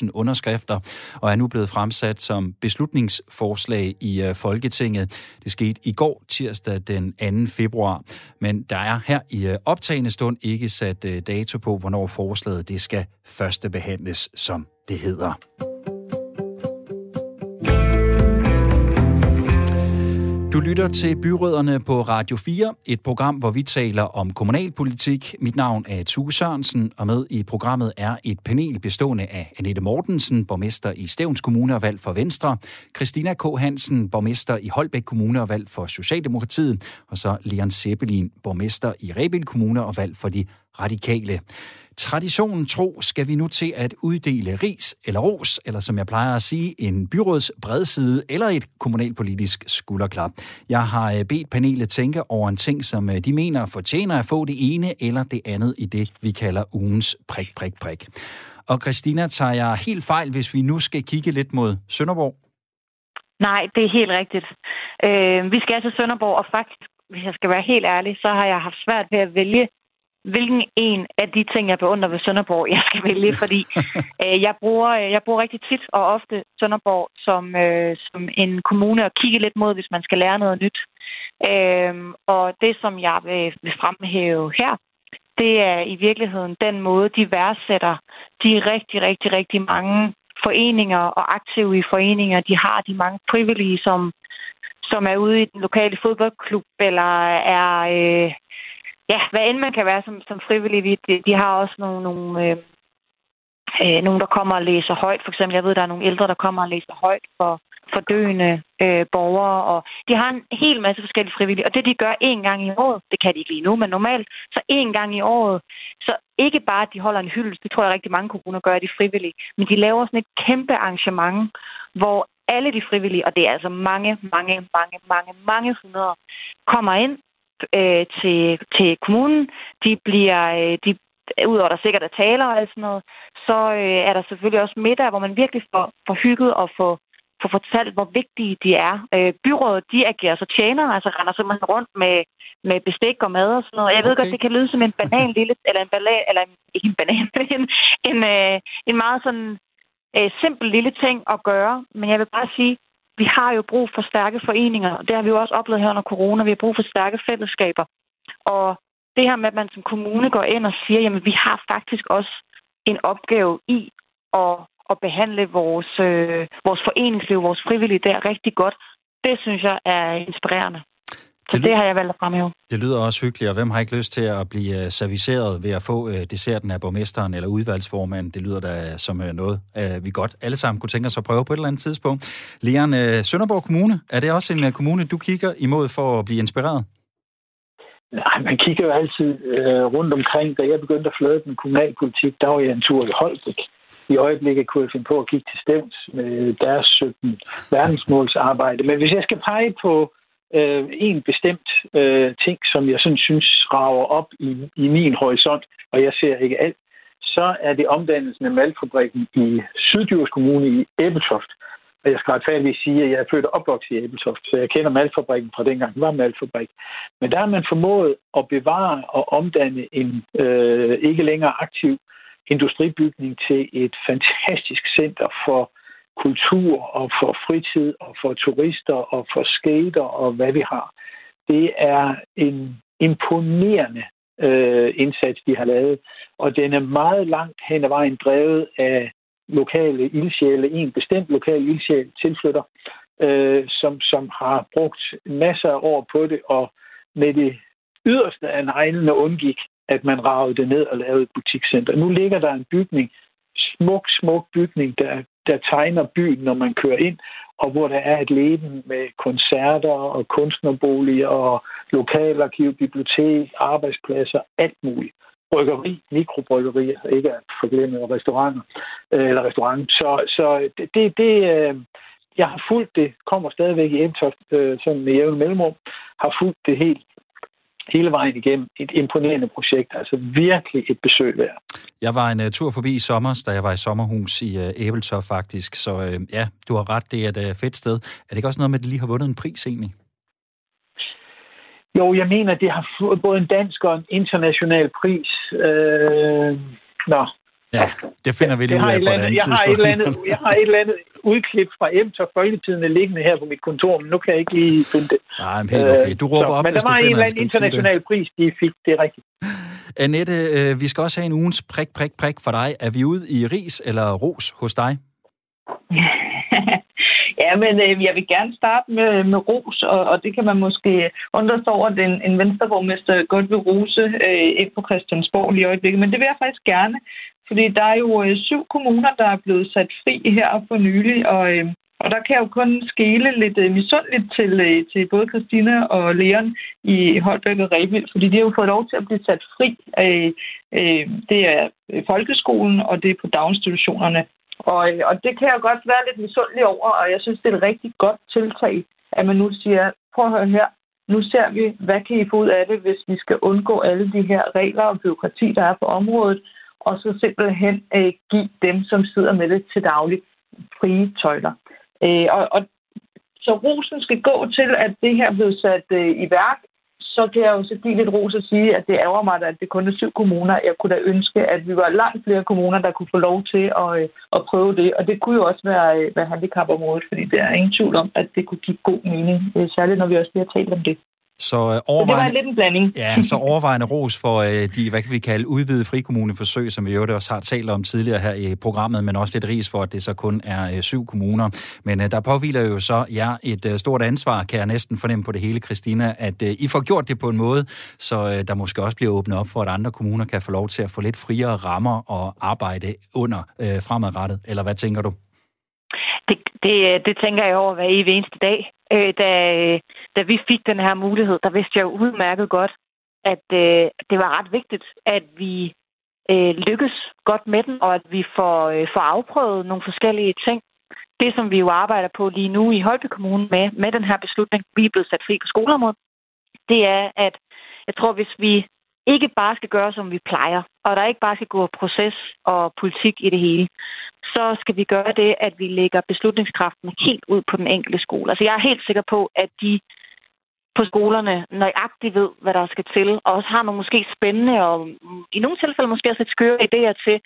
50.000 underskrifter og er nu blevet fremsat som beslutningsforslag i øh, Folketinget. Det skete i går tirsdag den 2. februar, men der er her i optagende stund ikke sat dato på, hvornår forslaget det skal første behandles, som det hedder. Du lytter til Byråderne på Radio 4, et program, hvor vi taler om kommunalpolitik. Mit navn er Tue Sørensen, og med i programmet er et panel bestående af Annette Mortensen, borgmester i Stævns Kommune og valgt for Venstre, Christina K. Hansen, borgmester i Holbæk Kommune og valgt for Socialdemokratiet, og så Leon Seppelin, borgmester i Rebild Kommune og valgt for de radikale. Traditionen tro skal vi nu til at uddele ris eller ros, eller som jeg plejer at sige, en byråds bredside eller et kommunalpolitisk skulderklap. Jeg har øh, bedt panelet tænke over en ting, som øh, de mener fortjener at få det ene eller det andet i det, vi kalder ugens prik, prik, prik. Og Christina, tager jeg helt fejl, hvis vi nu skal kigge lidt mod Sønderborg? Nej, det er helt rigtigt. Øh, vi skal altså til Sønderborg, og faktisk, hvis jeg skal være helt ærlig, så har jeg haft svært ved at vælge hvilken en af de ting, jeg beundrer ved Sønderborg, jeg skal vælge, fordi øh, jeg, bruger, jeg bruger rigtig tit og ofte Sønderborg som, øh, som en kommune at kigge lidt mod, hvis man skal lære noget nyt. Øh, og det, som jeg vil, vil fremhæve her, det er i virkeligheden den måde, de værdsætter de rigtig, rigtig, rigtig mange foreninger og aktive i foreninger, de har, de mange frivillige, som, som er ude i den lokale fodboldklub, eller er øh, ja, hvad end man kan være som, som frivillig, de, de har også nogle, nogle, øh, øh, nogle, der kommer og læser højt. For eksempel, jeg ved, der er nogle ældre, der kommer og læser højt for, for døende øh, borgere, og de har en hel masse forskellige frivillige, og det de gør én gang i året, det kan de ikke lige nu, men normalt, så én gang i året, så ikke bare, at de holder en hyldest, det tror jeg rigtig mange kommuner gør, de frivillige, men de laver sådan et kæmpe arrangement, hvor alle de frivillige, og det er altså mange, mange, mange, mange, mange hundrede, kommer ind øh, til, til kommunen. De bliver, øh, de, udover der sikkert er taler og sådan noget, så øh, er der selvfølgelig også middag, hvor man virkelig får, får hygget og får, får fortalt, hvor vigtige de er. Øh, byrådet, de agerer så tjener, altså render simpelthen rundt med, med bestik og mad og sådan noget. Jeg okay. ved godt, det kan lyde som en banan lille, eller en banan, eller en, ikke en banan, men en, en, øh, en meget sådan øh, simpel lille ting at gøre. Men jeg vil bare sige, vi har jo brug for stærke foreninger, og det har vi jo også oplevet her under corona. Vi har brug for stærke fællesskaber. Og det her med, at man som kommune går ind og siger, jamen vi har faktisk også en opgave i at, at behandle vores, øh, vores foreningsliv, vores frivillige der rigtig godt, det synes jeg er inspirerende. Så det, det har jeg valgt at fremhæve. Det lyder også hyggeligt, og hvem har ikke lyst til at blive øh, serviceret ved at få uh, desserten af borgmesteren eller udvalgsformanden? Det lyder da som uh, noget, vi godt alle sammen kunne tænke os at prøve på et eller andet tidspunkt. Leon, Sønderborg Kommune, er det også en kommune, du kigger imod for at blive inspireret? Nej, man kigger jo altid uh, rundt omkring. Da jeg begyndte at fløde den kommunalpolitik, der var jeg en tur i Holbæk. I øjeblikket kunne jeg finde på at kigge til stævns med deres 17 verdensmålsarbejde. Men hvis jeg skal pege på øh, en bestemt øh, ting, som jeg sådan synes rager op i, i min horisont, og jeg ser ikke alt, så er det omdannelsen af malfabrikken i Syddjurs Kommune i Æbeltoft. Og jeg skal retfærdigt sige, at jeg er født og opvokset i Æbeltoft, så jeg kender malfabrikken fra dengang den var malfabrik. Men der har man formået at bevare og omdanne en øh, ikke længere aktiv industribygning til et fantastisk center for kultur og for fritid og for turister og for skater og hvad vi har. Det er en imponerende øh, indsats, de har lavet, og den er meget langt hen ad vejen drevet af lokale ildsjæle, en bestemt lokal ildsjæl tilflytter, øh, som, som har brugt masser af år på det, og med det yderste af neglene undgik, at man ravede det ned og lavede et butikscenter. Nu ligger der en bygning, smuk, smuk bygning, der der tegner byen, når man kører ind, og hvor der er et leben med koncerter og kunstnerboliger og lokalarkiv, bibliotek, arbejdspladser, alt muligt. Bryggeri, mikrobryggerier, ikke at forglemme restauranter, øh, eller restaurant. Så, så det, det, det øh, jeg har fulgt det, kommer stadigvæk i Emtoft, øh, sådan med jævn mellemrum, har fulgt det helt hele vejen igennem. Et imponerende projekt, altså virkelig et besøg værd. Jeg var en uh, tur forbi i sommer, da jeg var i sommerhus i uh, Æbeltoft faktisk, så uh, ja, du har ret, det er et uh, fedt sted. Er det ikke også noget med, at det lige har vundet en pris egentlig? Jo, jeg mener, det har fået både en dansk og en international pris. Øh, nå, Ja, det finder vi lige ud af på et andet jeg har, et eller andet, jeg har et eller andet udklip fra Emter Folketiden liggende her på mit kontor, men nu kan jeg ikke lige finde det. Nej, men helt okay. Du råber så, op, Men der var en eller anden international pris, de fik. Det er rigtigt. Annette, øh, vi skal også have en ugens prik, prik, prik for dig. Er vi ude i ris eller ros hos dig? Ja, men øh, jeg vil gerne starte med, med ros, og, og det kan man måske undre sig over, at en, en venstreborgmester godt vil rose øh, ind på Christiansborg lige i øjeblikket. Men det vil jeg faktisk gerne, fordi der er jo øh, syv kommuner, der er blevet sat fri her for nylig, og, øh, og der kan jeg jo kun skele lidt øh, misundeligt til, øh, til både Christina og Leon i Holbæk og Rebild, fordi de har jo fået lov til at blive sat fri. Øh, øh, det er øh, folkeskolen, og det er på daginstitutionerne. Og, og det kan jeg godt være lidt misundelig over, og jeg synes, det er et rigtig godt tiltag, at man nu siger, prøv at høre her, nu ser vi, hvad kan I få ud af det, hvis vi skal undgå alle de her regler og byråkrati, der er på området, og så simpelthen øh, give dem, som sidder med det til daglig, frie tøjler. Øh, og, og så rosen skal gå til, at det her blev sat øh, i værk, så kan jeg jo så give lidt ros og sige, at det ærger mig, at det kun er syv kommuner. Jeg kunne da ønske, at vi var langt flere kommuner, der kunne få lov til at, øh, at prøve det. Og det kunne jo også være, øh, være handicapområdet, fordi der er ingen tvivl om, at det kunne give god mening, øh, særligt når vi også lige har talt om det. Så, øh, overvejende, så det var lidt en blanding. Ja, så overvejende ros for øh, de, hvad kan vi kalde, udvidede frikommuneforsøg, som vi jo også har talt om tidligere her i programmet, men også lidt ris for, at det så kun er øh, syv kommuner. Men øh, der påviler jo så ja, et øh, stort ansvar, kan jeg næsten fornemme på det hele, Christina, at øh, I får gjort det på en måde, så øh, der måske også bliver åbnet op for, at andre kommuner kan få lov til at få lidt friere rammer og arbejde under øh, fremadrettet. Eller hvad tænker du? Det, øh, Det, tænker jeg over hver evig eneste dag. Øh, da, øh, da vi fik den her mulighed, der vidste jeg jo udmærket godt, at øh, det var ret vigtigt, at vi øh, lykkes godt med den, og at vi får, øh, får afprøvet nogle forskellige ting. Det, som vi jo arbejder på lige nu i Holby Kommune med, med den her beslutning, vi er blevet sat fri på skoleområdet, det er, at jeg tror, hvis vi ikke bare skal gøre, som vi plejer, og der ikke bare skal gå proces og politik i det hele, så skal vi gøre det, at vi lægger beslutningskraften helt ud på den enkelte skole. Altså jeg er helt sikker på, at de på skolerne nøjagtigt ved, hvad der skal til, og også har nogle måske spændende og i nogle tilfælde måske også lidt skøre idéer til,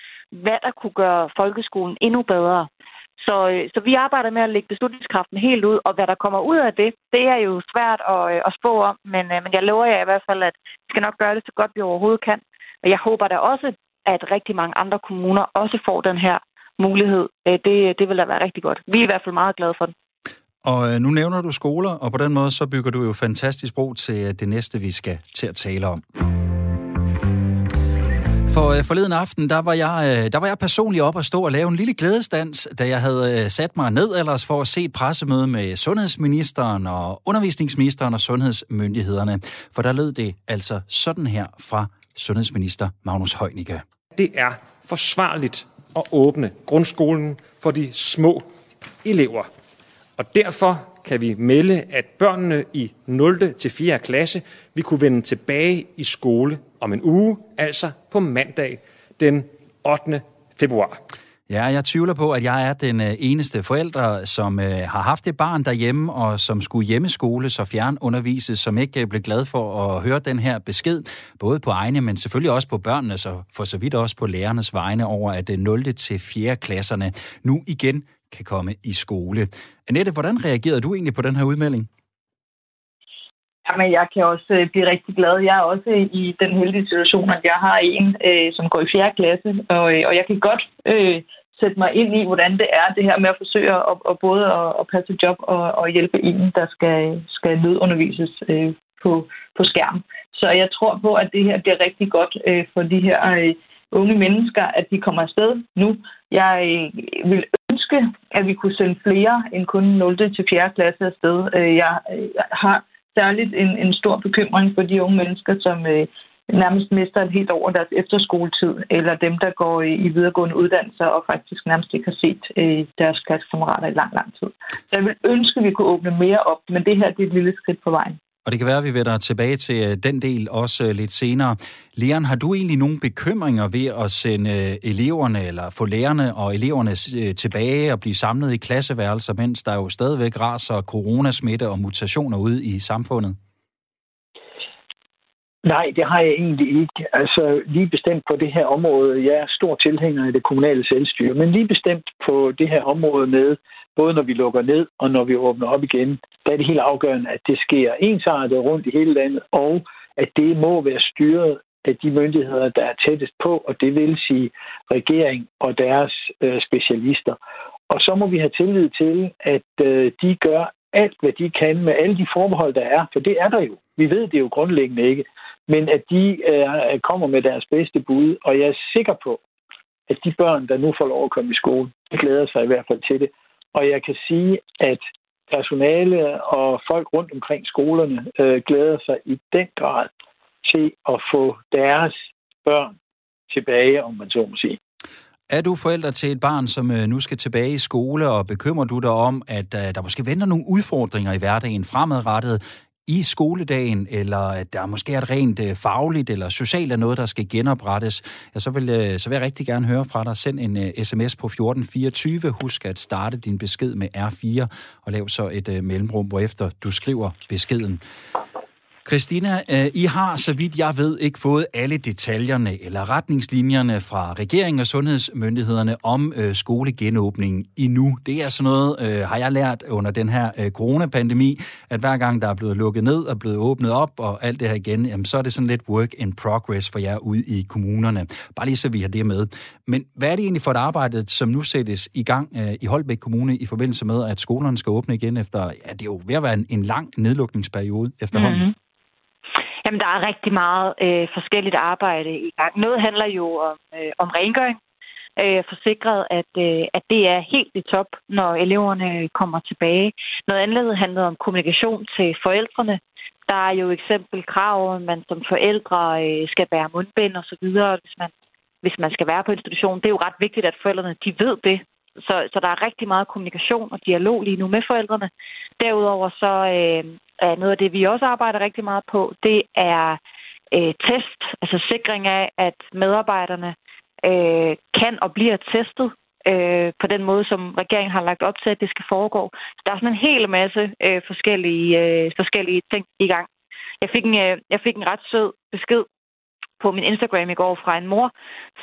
hvad der kunne gøre folkeskolen endnu bedre. Så, øh, så vi arbejder med at lægge beslutningskraften helt ud, og hvad der kommer ud af det, det er jo svært at, øh, at spå om, men, øh, men jeg lover jer i hvert fald, at vi skal nok gøre det så godt, vi overhovedet kan. Og jeg håber da også, at rigtig mange andre kommuner også får den her mulighed. Det, det vil da være rigtig godt. Vi er i hvert fald meget glade for den. Og nu nævner du skoler, og på den måde så bygger du jo fantastisk bro til det næste, vi skal til at tale om. For øh, forleden aften, der var, jeg, øh, der var jeg personligt op og stå og lave en lille glædestans, da jeg havde øh, sat mig ned ellers for at se et pressemøde med sundhedsministeren og undervisningsministeren og sundhedsmyndighederne. For der lød det altså sådan her fra sundhedsminister Magnus Heunicke. Det er forsvarligt at åbne grundskolen for de små elever. Og derfor kan vi melde, at børnene i 0. til 4. klasse vil kunne vende tilbage i skole om en uge, altså på mandag den 8. februar. Ja, jeg tvivler på, at jeg er den øh, eneste forælder, som øh, har haft et barn derhjemme, og som skulle hjemmeskole så fjernundervises, som ikke øh, blev glad for at høre den her besked, både på egne, men selvfølgelig også på børnene, så for så vidt også på lærernes vegne over, at øh, 0. til 4. klasserne nu igen kan komme i skole. Annette, hvordan reagerede du egentlig på den her udmelding? Jamen, jeg kan også øh, blive rigtig glad. Jeg er også i den heldige situation, at jeg har en, øh, som går i 4. klasse, og, øh, og jeg kan godt øh, sætte mig ind i, hvordan det er, det her med at forsøge at, at både at, at passe job og, og hjælpe en, der skal, skal nødundervises øh, på, på skærm. Så jeg tror på, at det her bliver rigtig godt øh, for de her øh, unge mennesker, at de kommer afsted nu. Jeg øh, vil ønske, at vi kunne sende flere end kun 0. til 4. klasse afsted. Øh, jeg, jeg har særligt en, en stor bekymring for de unge mennesker, som øh, nærmest mister et helt over deres efterskoletid, eller dem, der går i, i videregående uddannelser og faktisk nærmest ikke har set øh, deres klassekammerater i lang, lang tid. Så jeg vil ønske, at vi kunne åbne mere op, men det her det er et lille skridt på vejen. Og det kan være, at vi vender tilbage til øh, den del også øh, lidt senere. Leon, har du egentlig nogle bekymringer ved at sende øh, eleverne, eller få lærerne og eleverne tilbage og blive samlet i klasseværelser, mens der jo stadigvæk raser coronasmitte og mutationer ude i samfundet? Nej, det har jeg egentlig ikke. Altså lige bestemt på det her område. Jeg er stor tilhænger af det kommunale selvstyre, men lige bestemt på det her område med, både når vi lukker ned og når vi åbner op igen, der er det helt afgørende, at det sker ensartet rundt i hele landet, og at det må være styret af de myndigheder, der er tættest på, og det vil sige regering og deres øh, specialister. Og så må vi have tillid til, at øh, de gør alt, hvad de kan med alle de forbehold, der er, for det er der jo. Vi ved det jo grundlæggende ikke men at de øh, kommer med deres bedste bud, og jeg er sikker på, at de børn, der nu får lov at komme i skole, de glæder sig i hvert fald til det. Og jeg kan sige, at personale og folk rundt omkring skolerne øh, glæder sig i den grad til at få deres børn tilbage, om man så må sige. Er du forælder til et barn, som øh, nu skal tilbage i skole, og bekymrer du dig om, at øh, der måske venter nogle udfordringer i hverdagen fremadrettet? i skoledagen, eller at der måske er et rent øh, fagligt eller socialt er noget, der skal genoprettes, ja, så, vil, så vil jeg rigtig gerne høre fra dig. Send en sms på 1424. Husk at starte din besked med R4, og lav så et mellemrum, hvorefter du skriver beskeden. Christina, øh, I har, så vidt jeg ved, ikke fået alle detaljerne eller retningslinjerne fra regeringen og sundhedsmyndighederne om øh, skolegenåbningen endnu. Det er sådan noget, øh, har jeg lært under den her øh, coronapandemi, at hver gang der er blevet lukket ned og blevet åbnet op og alt det her igen, jamen, så er det sådan lidt work in progress for jer ude i kommunerne. Bare lige så vi har det med. Men hvad er det egentlig for et arbejde, som nu sættes i gang øh, i Holbæk Kommune i forbindelse med, at skolerne skal åbne igen efter, ja, det er jo ved at være en, en lang nedlukningsperiode efterhånden? Mm-hmm. Jamen, der er rigtig meget øh, forskelligt arbejde i gang. Noget handler jo om, øh, om rengøring. øh, forsikret, at, øh, at det er helt i top, når eleverne kommer tilbage. Noget andet handler om kommunikation til forældrene. Der er jo eksempel krav, at man som forældre øh, skal bære mundbind og så videre, hvis man, hvis man skal være på institution. Det er jo ret vigtigt, at forældrene de ved det, så, så der er rigtig meget kommunikation og dialog lige nu med forældrene. Derudover så øh, er noget af det, vi også arbejder rigtig meget på, det er øh, test, altså sikring af, at medarbejderne øh, kan og bliver testet øh, på den måde, som regeringen har lagt op til, at det skal foregå. Så der er sådan en hel masse øh, forskellige, øh, forskellige ting i gang. Jeg fik en, øh, jeg fik en ret sød besked på min Instagram i går fra en mor,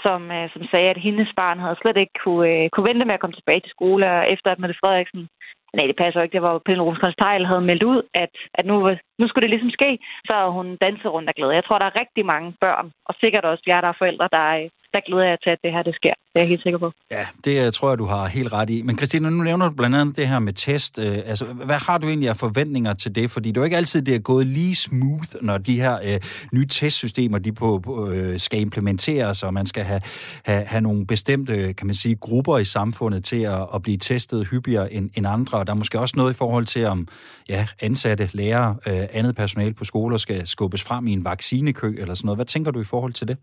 som, øh, som sagde, at hendes barn havde slet ikke kunne, øh, kunne vente med at komme tilbage til skole, og efter at Mette Frederiksen Nej, det passer ikke. Det var Pernille Rosenkrantz havde meldt ud, at, at nu, nu skulle det ligesom ske. Så hun danset rundt af glæde. Jeg tror, der er rigtig mange børn, og sikkert også jer, der er forældre, der, øh, der glæder jeg til, at det her det sker. Det er jeg helt sikker på. Ja, det øh, tror jeg, du har helt ret i. Men Christina, nu nævner du blandt andet det her med test. Øh, altså, hvad har du egentlig af forventninger til det? Fordi det er jo ikke altid, det er gået lige smooth, når de her øh, nye testsystemer de på, på, øh, skal implementeres, og man skal have, have, have nogle bestemte kan man sige, grupper i samfundet til at, at blive testet hyppigere end, end andre. Og der er måske også noget i forhold til, om ja, ansatte, lærere, øh, andet personale på skoler skal skubbes frem i en vaccinekø eller sådan noget. Hvad tænker du i forhold til det?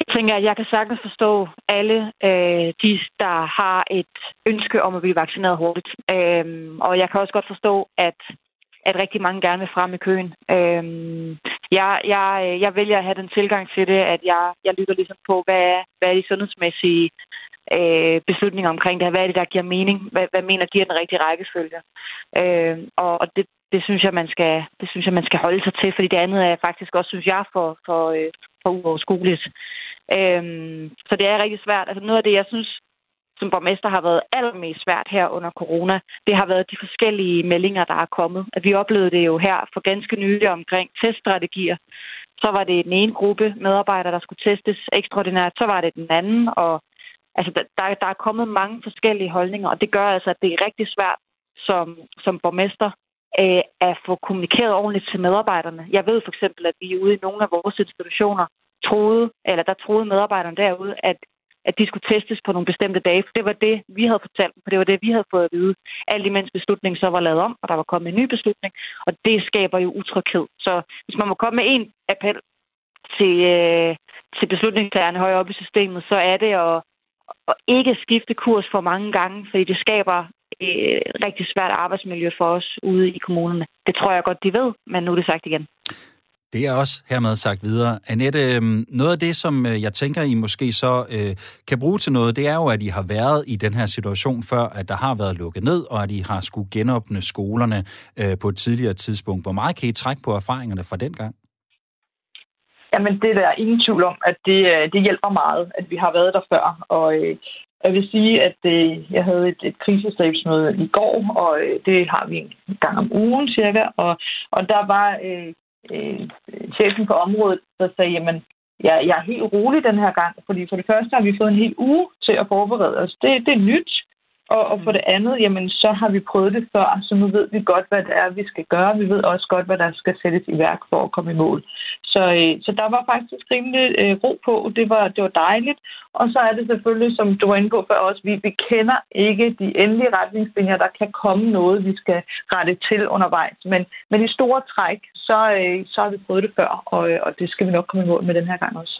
Jeg tænker, at jeg kan sagtens forstå alle øh, de, der har et ønske om at blive vaccineret hurtigt. Øhm, og jeg kan også godt forstå, at at rigtig mange gerne vil frem i køen. Øhm, jeg, jeg, jeg vælger at have den tilgang til det, at jeg, jeg lytter ligesom på, hvad er, hvad er de sundhedsmæssige øh, beslutninger omkring det her? Hvad er det, der giver mening? Hvad, hvad mener giver den rigtige rækkefølge? Øh, og og det, det, synes jeg, man skal, det synes jeg, man skal holde sig til, fordi det andet er faktisk også, synes jeg, for, for, øh, for uoverskueligt. Øh, så det er rigtig svært. Altså noget af det, jeg synes, som borgmester har været allermest svært her under corona, det har været de forskellige meldinger, der er kommet. At vi oplevede det jo her for ganske nylig omkring teststrategier. Så var det den ene gruppe medarbejdere, der skulle testes ekstraordinært, så var det den anden, og altså, der, der er kommet mange forskellige holdninger, og det gør altså, at det er rigtig svært som, som borgmester øh, at få kommunikeret ordentligt til medarbejderne. Jeg ved for eksempel, at vi ude i nogle af vores institutioner troede, eller der troede medarbejderne derude, at, at de skulle testes på nogle bestemte dage. For det var det, vi havde fortalt for det var det, vi havde fået at vide. Alt imens beslutningen så var lavet om, og der var kommet en ny beslutning, og det skaber jo utryghed. Så hvis man må komme med en appel til, øh, til beslutningstagerne højere op i systemet, så er det at, at ikke skifte kurs for mange gange, fordi det skaber øh, rigtig svært arbejdsmiljø for os ude i kommunerne. Det tror jeg godt, de ved, men nu er det sagt igen. Det er også hermed sagt videre. Annette, øhm, noget af det, som øh, jeg tænker, I måske så øh, kan bruge til noget, det er jo, at I har været i den her situation før, at der har været lukket ned, og at I har skulle genåbne skolerne øh, på et tidligere tidspunkt. Hvor meget kan I trække på erfaringerne fra den gang? Jamen, det er der ingen tvivl om, at det, øh, det hjælper meget, at vi har været der før. Og øh, jeg vil sige, at øh, jeg havde et, et krisestabsmøde i går, og øh, det har vi en gang om ugen cirka. Og, og der var øh, øh, chefen på området, der sagde, jamen, jeg, jeg er helt rolig den her gang, fordi for det første har vi fået en hel uge til at forberede os. Det, det er nyt. Og, og for det andet, jamen, så har vi prøvet det før, så nu ved vi godt, hvad det er, vi skal gøre. Vi ved også godt, hvad der skal sættes i værk for at komme i mål. Så, øh, så der var faktisk rimelig øh, ro på. Det var, det var dejligt. Og så er det selvfølgelig, som du var inde på før også, vi, vi kender ikke de endelige retningslinjer. Der kan komme noget, vi skal rette til undervejs. Men, men i store træk, så, øh, så har vi prøvet det før, og, og det skal vi nok komme i mål med den her gang også.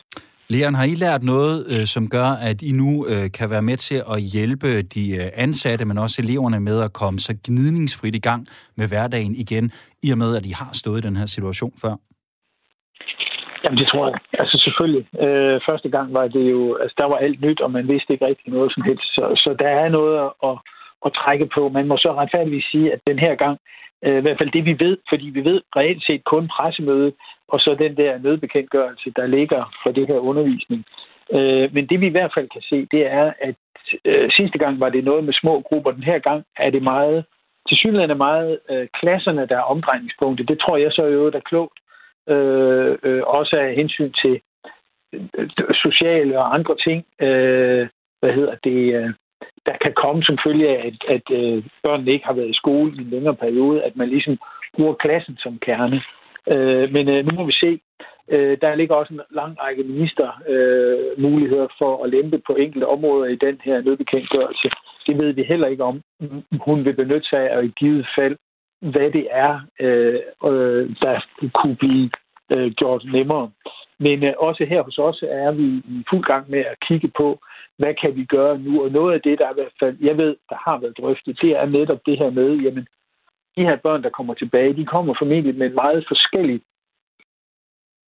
Leon, har I lært noget, øh, som gør, at I nu øh, kan være med til at hjælpe de øh, ansatte, men også eleverne med at komme så gnidningsfrit i gang med hverdagen igen, i og med, at I har stået i den her situation før? Jamen, det tror jeg. Altså selvfølgelig. Øh, første gang var det jo, altså der var alt nyt, og man vidste ikke rigtig noget som helst. Så, så der er noget at, at, at trække på. Man må så retfærdigvis sige, at den her gang, øh, i hvert fald det vi ved, fordi vi ved reelt set kun pressemødet, og så den der nødbekendtgørelse, der ligger for det her undervisning. Øh, men det vi i hvert fald kan se, det er, at øh, sidste gang var det noget med små grupper. Den her gang er det meget, til synligheden er meget øh, klasserne, der er omdrejningspunktet. Det tror jeg så jo er klogt. Øh, øh, også af hensyn til øh, sociale og andre ting. Øh, hvad hedder det? Øh, der kan komme som følge af, at, at øh, børnene ikke har været i skole i en længere periode, at man ligesom bruger klassen som kerne. Øh, men øh, nu må vi se. Øh, der ligger også en lang række minister øh, muligheder for at lempe på enkelte områder i den her nødbekendtgørelse. Det ved vi heller ikke om. Hun vil benytte sig af i givet fald, hvad det er, øh, øh, der kunne blive øh, gjort nemmere. Men øh, også her hos os er vi i fuld gang med at kigge på, hvad kan vi gøre nu? Og noget af det, der i hvert fald, jeg ved, der har været drøftet, det er netop det her med, jamen, de her børn, der kommer tilbage, de kommer formentlig med en meget forskellig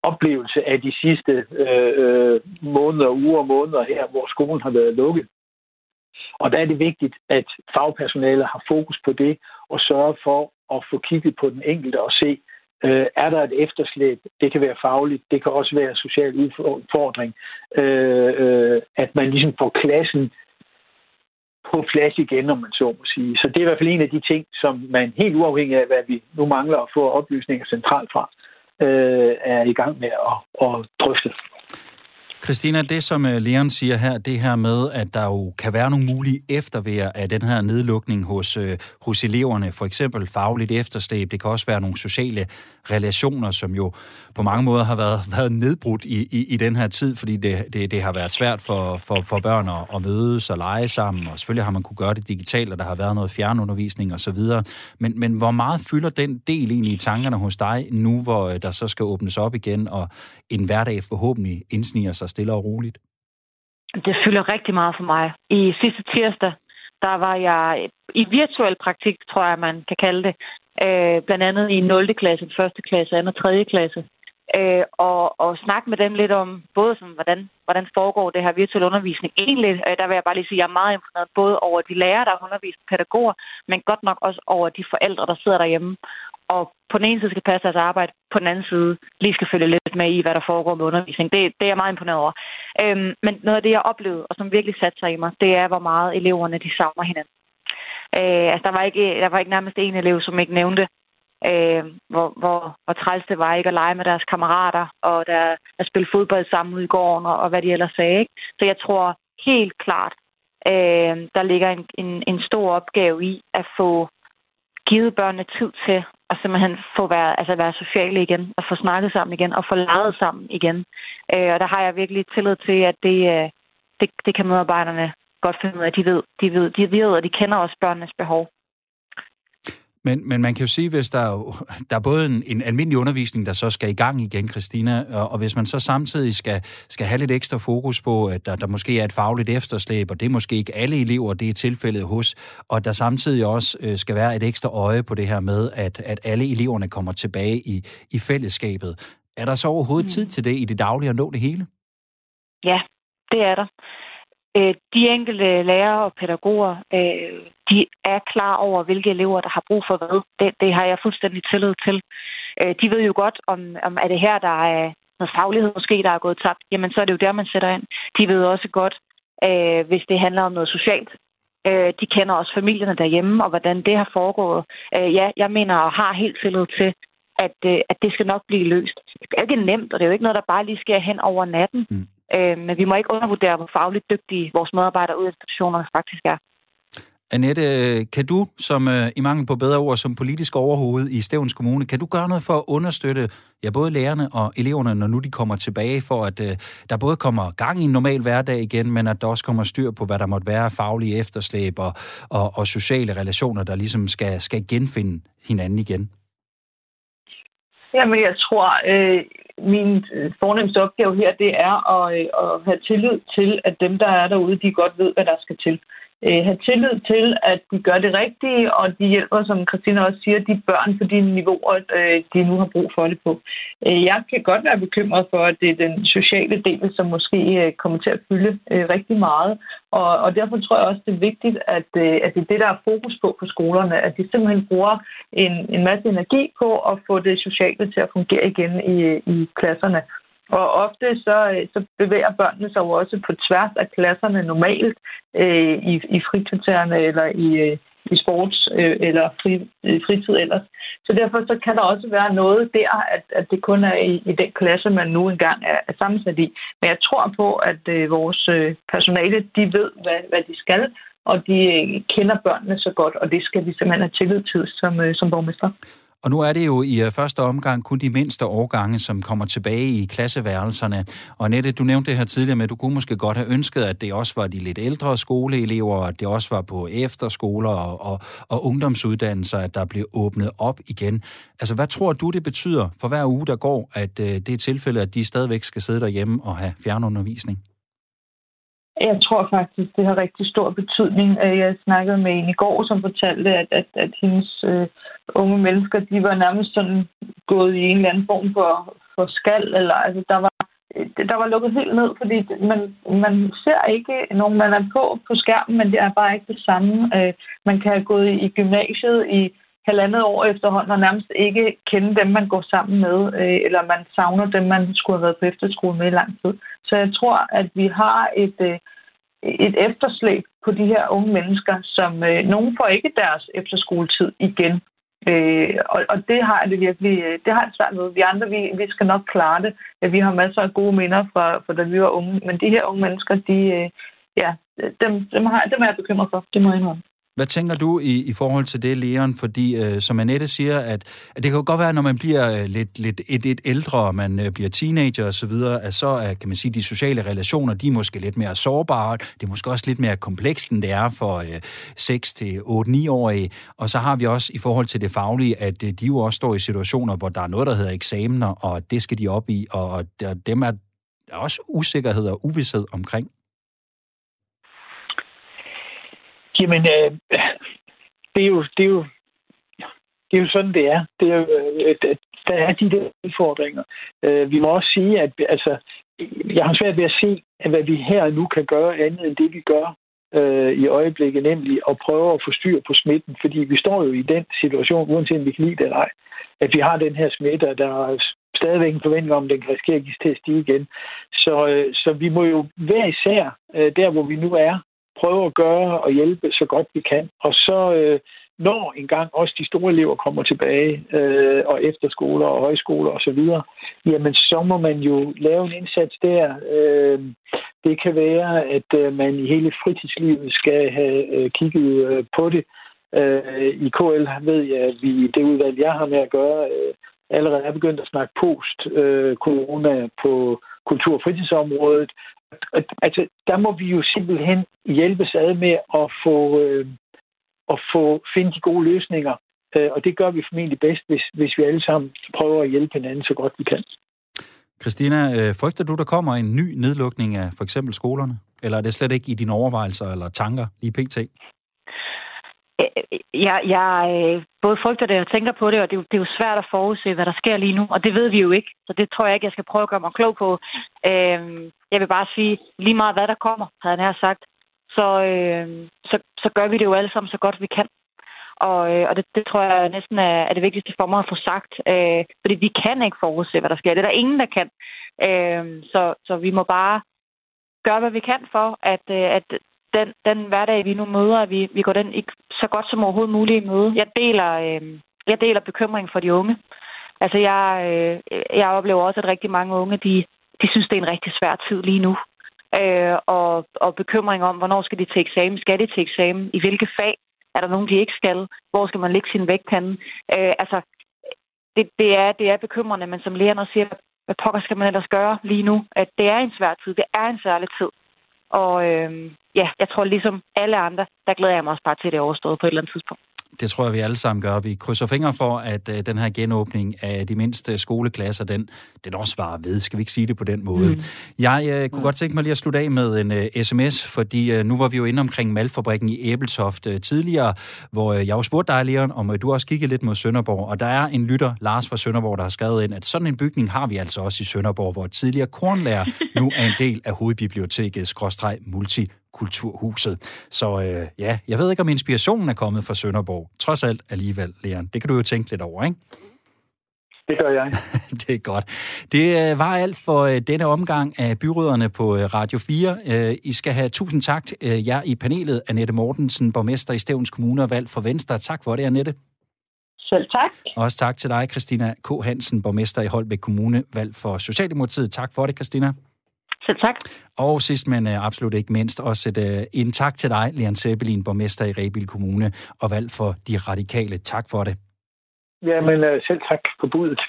oplevelse af de sidste øh, øh, måneder, uger og måneder her, hvor skolen har været lukket. Og der er det vigtigt, at fagpersonalet har fokus på det og sørger for at få kigget på den enkelte og se, øh, er der et efterslæb? Det kan være fagligt, det kan også være social udfordring. Øh, øh, at man ligesom får klassen på plads igen, om man så må sige. Så det er i hvert fald en af de ting, som man helt uafhængig af, hvad vi nu mangler at få oplysninger centralt fra, øh, er i gang med at, at drøfte. Christina, det som øh, Leon siger her, det her med, at der jo kan være nogle mulige eftervær af den her nedlukning hos, øh, hos eleverne, for eksempel fagligt efterslæb, det kan også være nogle sociale relationer, som jo på mange måder har været, været nedbrudt i, i, i den her tid, fordi det, det, det har været svært for, for, for børn at, at mødes og lege sammen, og selvfølgelig har man kunne gøre det digitalt, og der har været noget fjernundervisning osv. Men, men hvor meget fylder den del egentlig i tankerne hos dig nu, hvor øh, der så skal åbnes op igen, og en hverdag forhåbentlig indsniger sig stille og roligt? Det fylder rigtig meget for mig. I sidste tirsdag, der var jeg i virtuel praktik, tror jeg, man kan kalde det, øh, blandt andet i 0. klasse, 1. klasse, 2. og 3. klasse. Øh, og, og snakke med dem lidt om, både sådan, hvordan, hvordan foregår det her virtuelle undervisning egentlig. Øh, der vil jeg bare lige sige, at jeg er meget imponeret både over de lærere, der underviser pædagoger, men godt nok også over de forældre, der sidder derhjemme. Og på den ene side skal passe deres arbejde, på den anden side lige skal følge lidt med i, hvad der foregår med undervisning. Det, det er jeg meget imponeret over. Øhm, men noget af det, jeg oplevede, og som virkelig satte sig i mig, det er, hvor meget eleverne de savner hinanden. Øh, altså, der var, ikke, der var ikke nærmest en elev, som ikke nævnte, øh, hvor, hvor, hvor træls det var ikke at lege med deres kammerater, og der, at spille fodbold sammen ude i gården, og, og hvad de ellers sagde. Ikke? Så jeg tror helt klart, øh, der ligger en, en, en stor opgave i at få givet børnene tid til at simpelthen få være, altså være sociale igen, og få snakket sammen igen, og få leget sammen igen. Øh, og der har jeg virkelig tillid til, at det, øh, det, det kan medarbejderne godt finde ud af. De ved, de ved, de ved, og de kender også børnenes behov. Men, men man kan jo sige, hvis der er, der er både en, en almindelig undervisning, der så skal i gang igen, Christina, og, og hvis man så samtidig skal, skal have lidt ekstra fokus på, at der, der måske er et fagligt efterslæb, og det er måske ikke alle elever, det er tilfældet hos, og der samtidig også øh, skal være et ekstra øje på det her med, at, at alle eleverne kommer tilbage i, i fællesskabet. Er der så overhovedet mm. tid til det i det daglige at nå det hele? Ja, det er der. Øh, de enkelte lærere og pædagoger, øh, de er klar over, hvilke elever, der har brug for hvad. Det, det har jeg fuldstændig tillid til. Øh, de ved jo godt, om, om er det her, der er noget faglighed måske, der er gået tabt. Jamen, så er det jo der, man sætter ind. De ved også godt, hvis det handler om noget socialt. De kender også familierne derhjemme, og hvordan det har foregået. Ja, jeg mener og har helt tillid til, at, at det skal nok blive løst. Det er ikke nemt, og det er jo ikke noget, der bare lige sker hen over natten. Mm. Øh, men vi må ikke undervurdere, hvor fagligt dygtige vores medarbejdere ude i institutionerne faktisk er. Annette, kan du, som uh, i mangel på bedre ord, som politisk overhoved i Stævns Kommune, kan du gøre noget for at understøtte ja, både lærerne og eleverne, når nu de kommer tilbage, for at uh, der både kommer gang i en normal hverdag igen, men at der også kommer styr på, hvad der måtte være faglige efterslæb og, og, og sociale relationer, der ligesom skal, skal genfinde hinanden igen? Jamen, jeg tror, øh, min øh, fornemmeste opgave her, det er at, øh, at have tillid til, at dem, der er derude, de godt ved, hvad der skal til øh, have tillid til, at de gør det rigtige, og de hjælper, som Christina også siger, de børn på de niveauer, øh, de nu har brug for det på. Øh, jeg kan godt være bekymret for, at det er den sociale del, som måske øh, kommer til at fylde øh, rigtig meget, og, og derfor tror jeg også, det er vigtigt, at, øh, at det er det, der er fokus på på skolerne, at de simpelthen bruger en, en masse energi på at få det sociale til at fungere igen i, i klasserne. Og ofte så, øh, så bevæger børnene sig jo også på tværs af klasserne normalt øh, i, i frikvartererne eller i, øh, i sports øh, eller fri, øh, fritid ellers. Så derfor så kan der også være noget der, at, at det kun er i, i den klasse, man nu engang er, er sammensat i. Men jeg tror på, at øh, vores øh, personale, de ved, hvad, hvad de skal, og de øh, kender børnene så godt, og det skal vi simpelthen have tillid til som, øh, som borgmester. Og nu er det jo i øh, første omgang kun de mindste årgange, som kommer tilbage i klasseværelserne. Og Nette, du nævnte det her tidligere med, at du kunne måske godt have ønsket, at det også var de lidt ældre skoleelever, og at det også var på efterskoler og, og, og ungdomsuddannelser, at der blev åbnet op igen. Altså, hvad tror du, det betyder for hver uge, der går, at øh, det er tilfældet, at de stadigvæk skal sidde derhjemme og have fjernundervisning? Jeg tror faktisk, det har rigtig stor betydning. Jeg snakkede med en i går, som fortalte, at, at, at hendes øh, unge mennesker, de var nærmest sådan gået i en eller anden form for, for skal, eller altså der var øh, der var lukket helt ned, fordi man, man ser ikke nogen, man er på på skærmen, men det er bare ikke det samme. Øh, man kan have gået i gymnasiet i halvandet år efterhånden og nærmest ikke kende dem, man går sammen med, øh, eller man savner dem, man skulle have været på efterskole med i lang tid. Så jeg tror, at vi har et, øh, et efterslæb på de her unge mennesker, som øh, nogen får ikke deres efterskoletid igen. Øh, og, og det har det virkelig, øh, det har det svært med. Vi andre, vi, vi skal nok klare det. Ja, vi har masser af gode minder fra, fra da vi var unge, men de her unge mennesker, de, øh, ja, dem, dem, har, dem er jeg bekymret for. Det må jeg indrømme. Hvad tænker du i, i forhold til det, Leon? Fordi, øh, som Annette siger, at, at det kan jo godt være, når man bliver øh, lidt, lidt et, et ældre, og man øh, bliver teenager osv., at så er, kan man sige, de sociale relationer, de er måske lidt mere sårbare. Det er måske også lidt mere komplekst, end det er for øh, 6 til 8-9-årige. Og så har vi også i forhold til det faglige, at øh, de jo også står i situationer, hvor der er noget, der hedder eksamener, og det skal de op i, og og dem er der er også usikkerhed og uvidshed omkring. Jamen, øh, det, er jo, det, er jo, det er jo sådan, det er. Det er jo, øh, der er de der udfordringer. Øh, vi må også sige, at altså, jeg har svært ved at se, at hvad vi her nu kan gøre andet end det, vi gør øh, i øjeblikket, nemlig at prøve at få styr på smitten, fordi vi står jo i den situation, uanset om vi kan lide det eller ej, at vi har den her smitte, og der er stadigvæk en forventning om, at den kan risikere at give til at stige igen. Så, øh, så vi må jo hver især, øh, der hvor vi nu er, prøver at gøre og hjælpe så godt vi kan. Og så øh, når engang også de store elever kommer tilbage, øh, og efterskoler og højskoler osv., jamen så må man jo lave en indsats der. Øh, det kan være, at øh, man i hele fritidslivet skal have øh, kigget øh, på det. Øh, I KL ved jeg, at vi det udvalg, jeg har med at gøre, øh, allerede er begyndt at snakke post-corona øh, på kultur- og fritidsområdet, altså, der må vi jo simpelthen hjælpes ad med at få, øh, at få finde de gode løsninger. Øh, og det gør vi formentlig bedst, hvis, hvis vi alle sammen prøver at hjælpe hinanden så godt vi kan. Christina, øh, frygter du, der kommer en ny nedlukning af for eksempel skolerne? Eller er det slet ikke i dine overvejelser eller tanker lige pt? Jeg, jeg øh, både frygter det og tænker på det, og det er, jo, det er jo svært at forudse, hvad der sker lige nu, og det ved vi jo ikke. Så det tror jeg ikke, jeg skal prøve at gøre mig klog på. Øhm, jeg vil bare sige, lige meget hvad der kommer, havde han her sagt, så, øh, så, så gør vi det jo alle sammen så godt vi kan. Og, øh, og det, det tror jeg næsten er, er det vigtigste for mig at få sagt. Øh, fordi vi kan ikke forudse, hvad der sker. Det er der ingen, der kan. Øh, så, så vi må bare gøre, hvad vi kan for, at, øh, at den, den hverdag, vi nu møder, at vi, vi går den ikke så godt som overhovedet muligt i møde. Jeg deler, øh, jeg deler bekymring for de unge. Altså, jeg, øh, jeg oplever også, at rigtig mange unge, de, de synes, det er en rigtig svær tid lige nu. Øh, og, og bekymring om, hvornår skal de til eksamen? Skal de til eksamen? I hvilke fag? Er der nogen, de ikke skal? Hvor skal man lægge sin vægtpande? Øh, altså, det, det, er, det er bekymrende, men som lærerne siger, hvad pokker skal man ellers gøre lige nu? At det er en svær tid. Det er en særlig tid. Og øh, ja, jeg tror ligesom alle andre, der glæder jeg mig også bare til, at det er overstået på et eller andet tidspunkt. Det tror jeg, vi alle sammen gør. Vi krydser fingre for, at uh, den her genåbning af de mindste skoleklasser, den, den også var ved. Skal vi ikke sige det på den måde? Mm. Jeg uh, kunne mm. godt tænke mig lige at slutte af med en uh, sms, fordi uh, nu var vi jo inde omkring Malfabrikken i Æbeltoft uh, tidligere, hvor uh, jeg jo spurgte dig, Leon, om uh, du også kiggede lidt mod Sønderborg. Og der er en lytter, Lars fra Sønderborg, der har skrevet ind, at sådan en bygning har vi altså også i Sønderborg, hvor tidligere kornlærer nu er en del af hovedbiblioteket, skråstreg multi Kulturhuset. Så øh, ja, jeg ved ikke, om inspirationen er kommet fra Sønderborg. Trods alt alligevel, Leon. Det kan du jo tænke lidt over, ikke? Det gør jeg. det er godt. Det øh, var alt for øh, denne omgang af byråderne på øh, Radio 4. I skal have tusind tak til jer i panelet. Annette Mortensen, borgmester i Stævns Kommune og valgt for Venstre. Tak for det, Annette. Selv tak. Også tak til dig, Christina K. Hansen, borgmester i Holbæk Kommune, valgt for Socialdemokratiet. Tak for det, Christina. Selv tak. Og sidst, men uh, absolut ikke mindst, også et, uh, en tak til dig, Leon Seppelin, borgmester i Rebil Kommune, og valg for de radikale. Tak for det. Jamen, øh, selv tak for budet.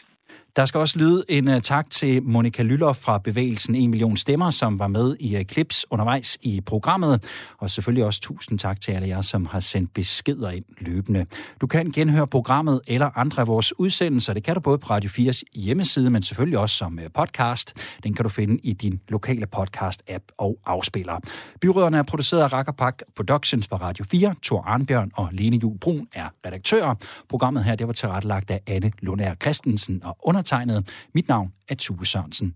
Der skal også lyde en uh, tak til Monika Lyller fra bevægelsen 1 million stemmer, som var med i øh, uh, klips undervejs i programmet. Og selvfølgelig også tusind tak til alle jer, som har sendt beskeder ind løbende. Du kan genhøre programmet eller andre af vores udsendelser. Det kan du både på Radio 4's hjemmeside, men selvfølgelig også som uh, podcast. Den kan du finde i din lokale podcast-app og afspiller. Byråderne er produceret af Rakkerpak Productions for Radio 4. Thor Arnbjørn og Lene Jul Brun er redaktører. Programmet her det var tilrettelagt af Anne Lundager Christensen og under undertegnet. Mit navn er Tue Sørensen.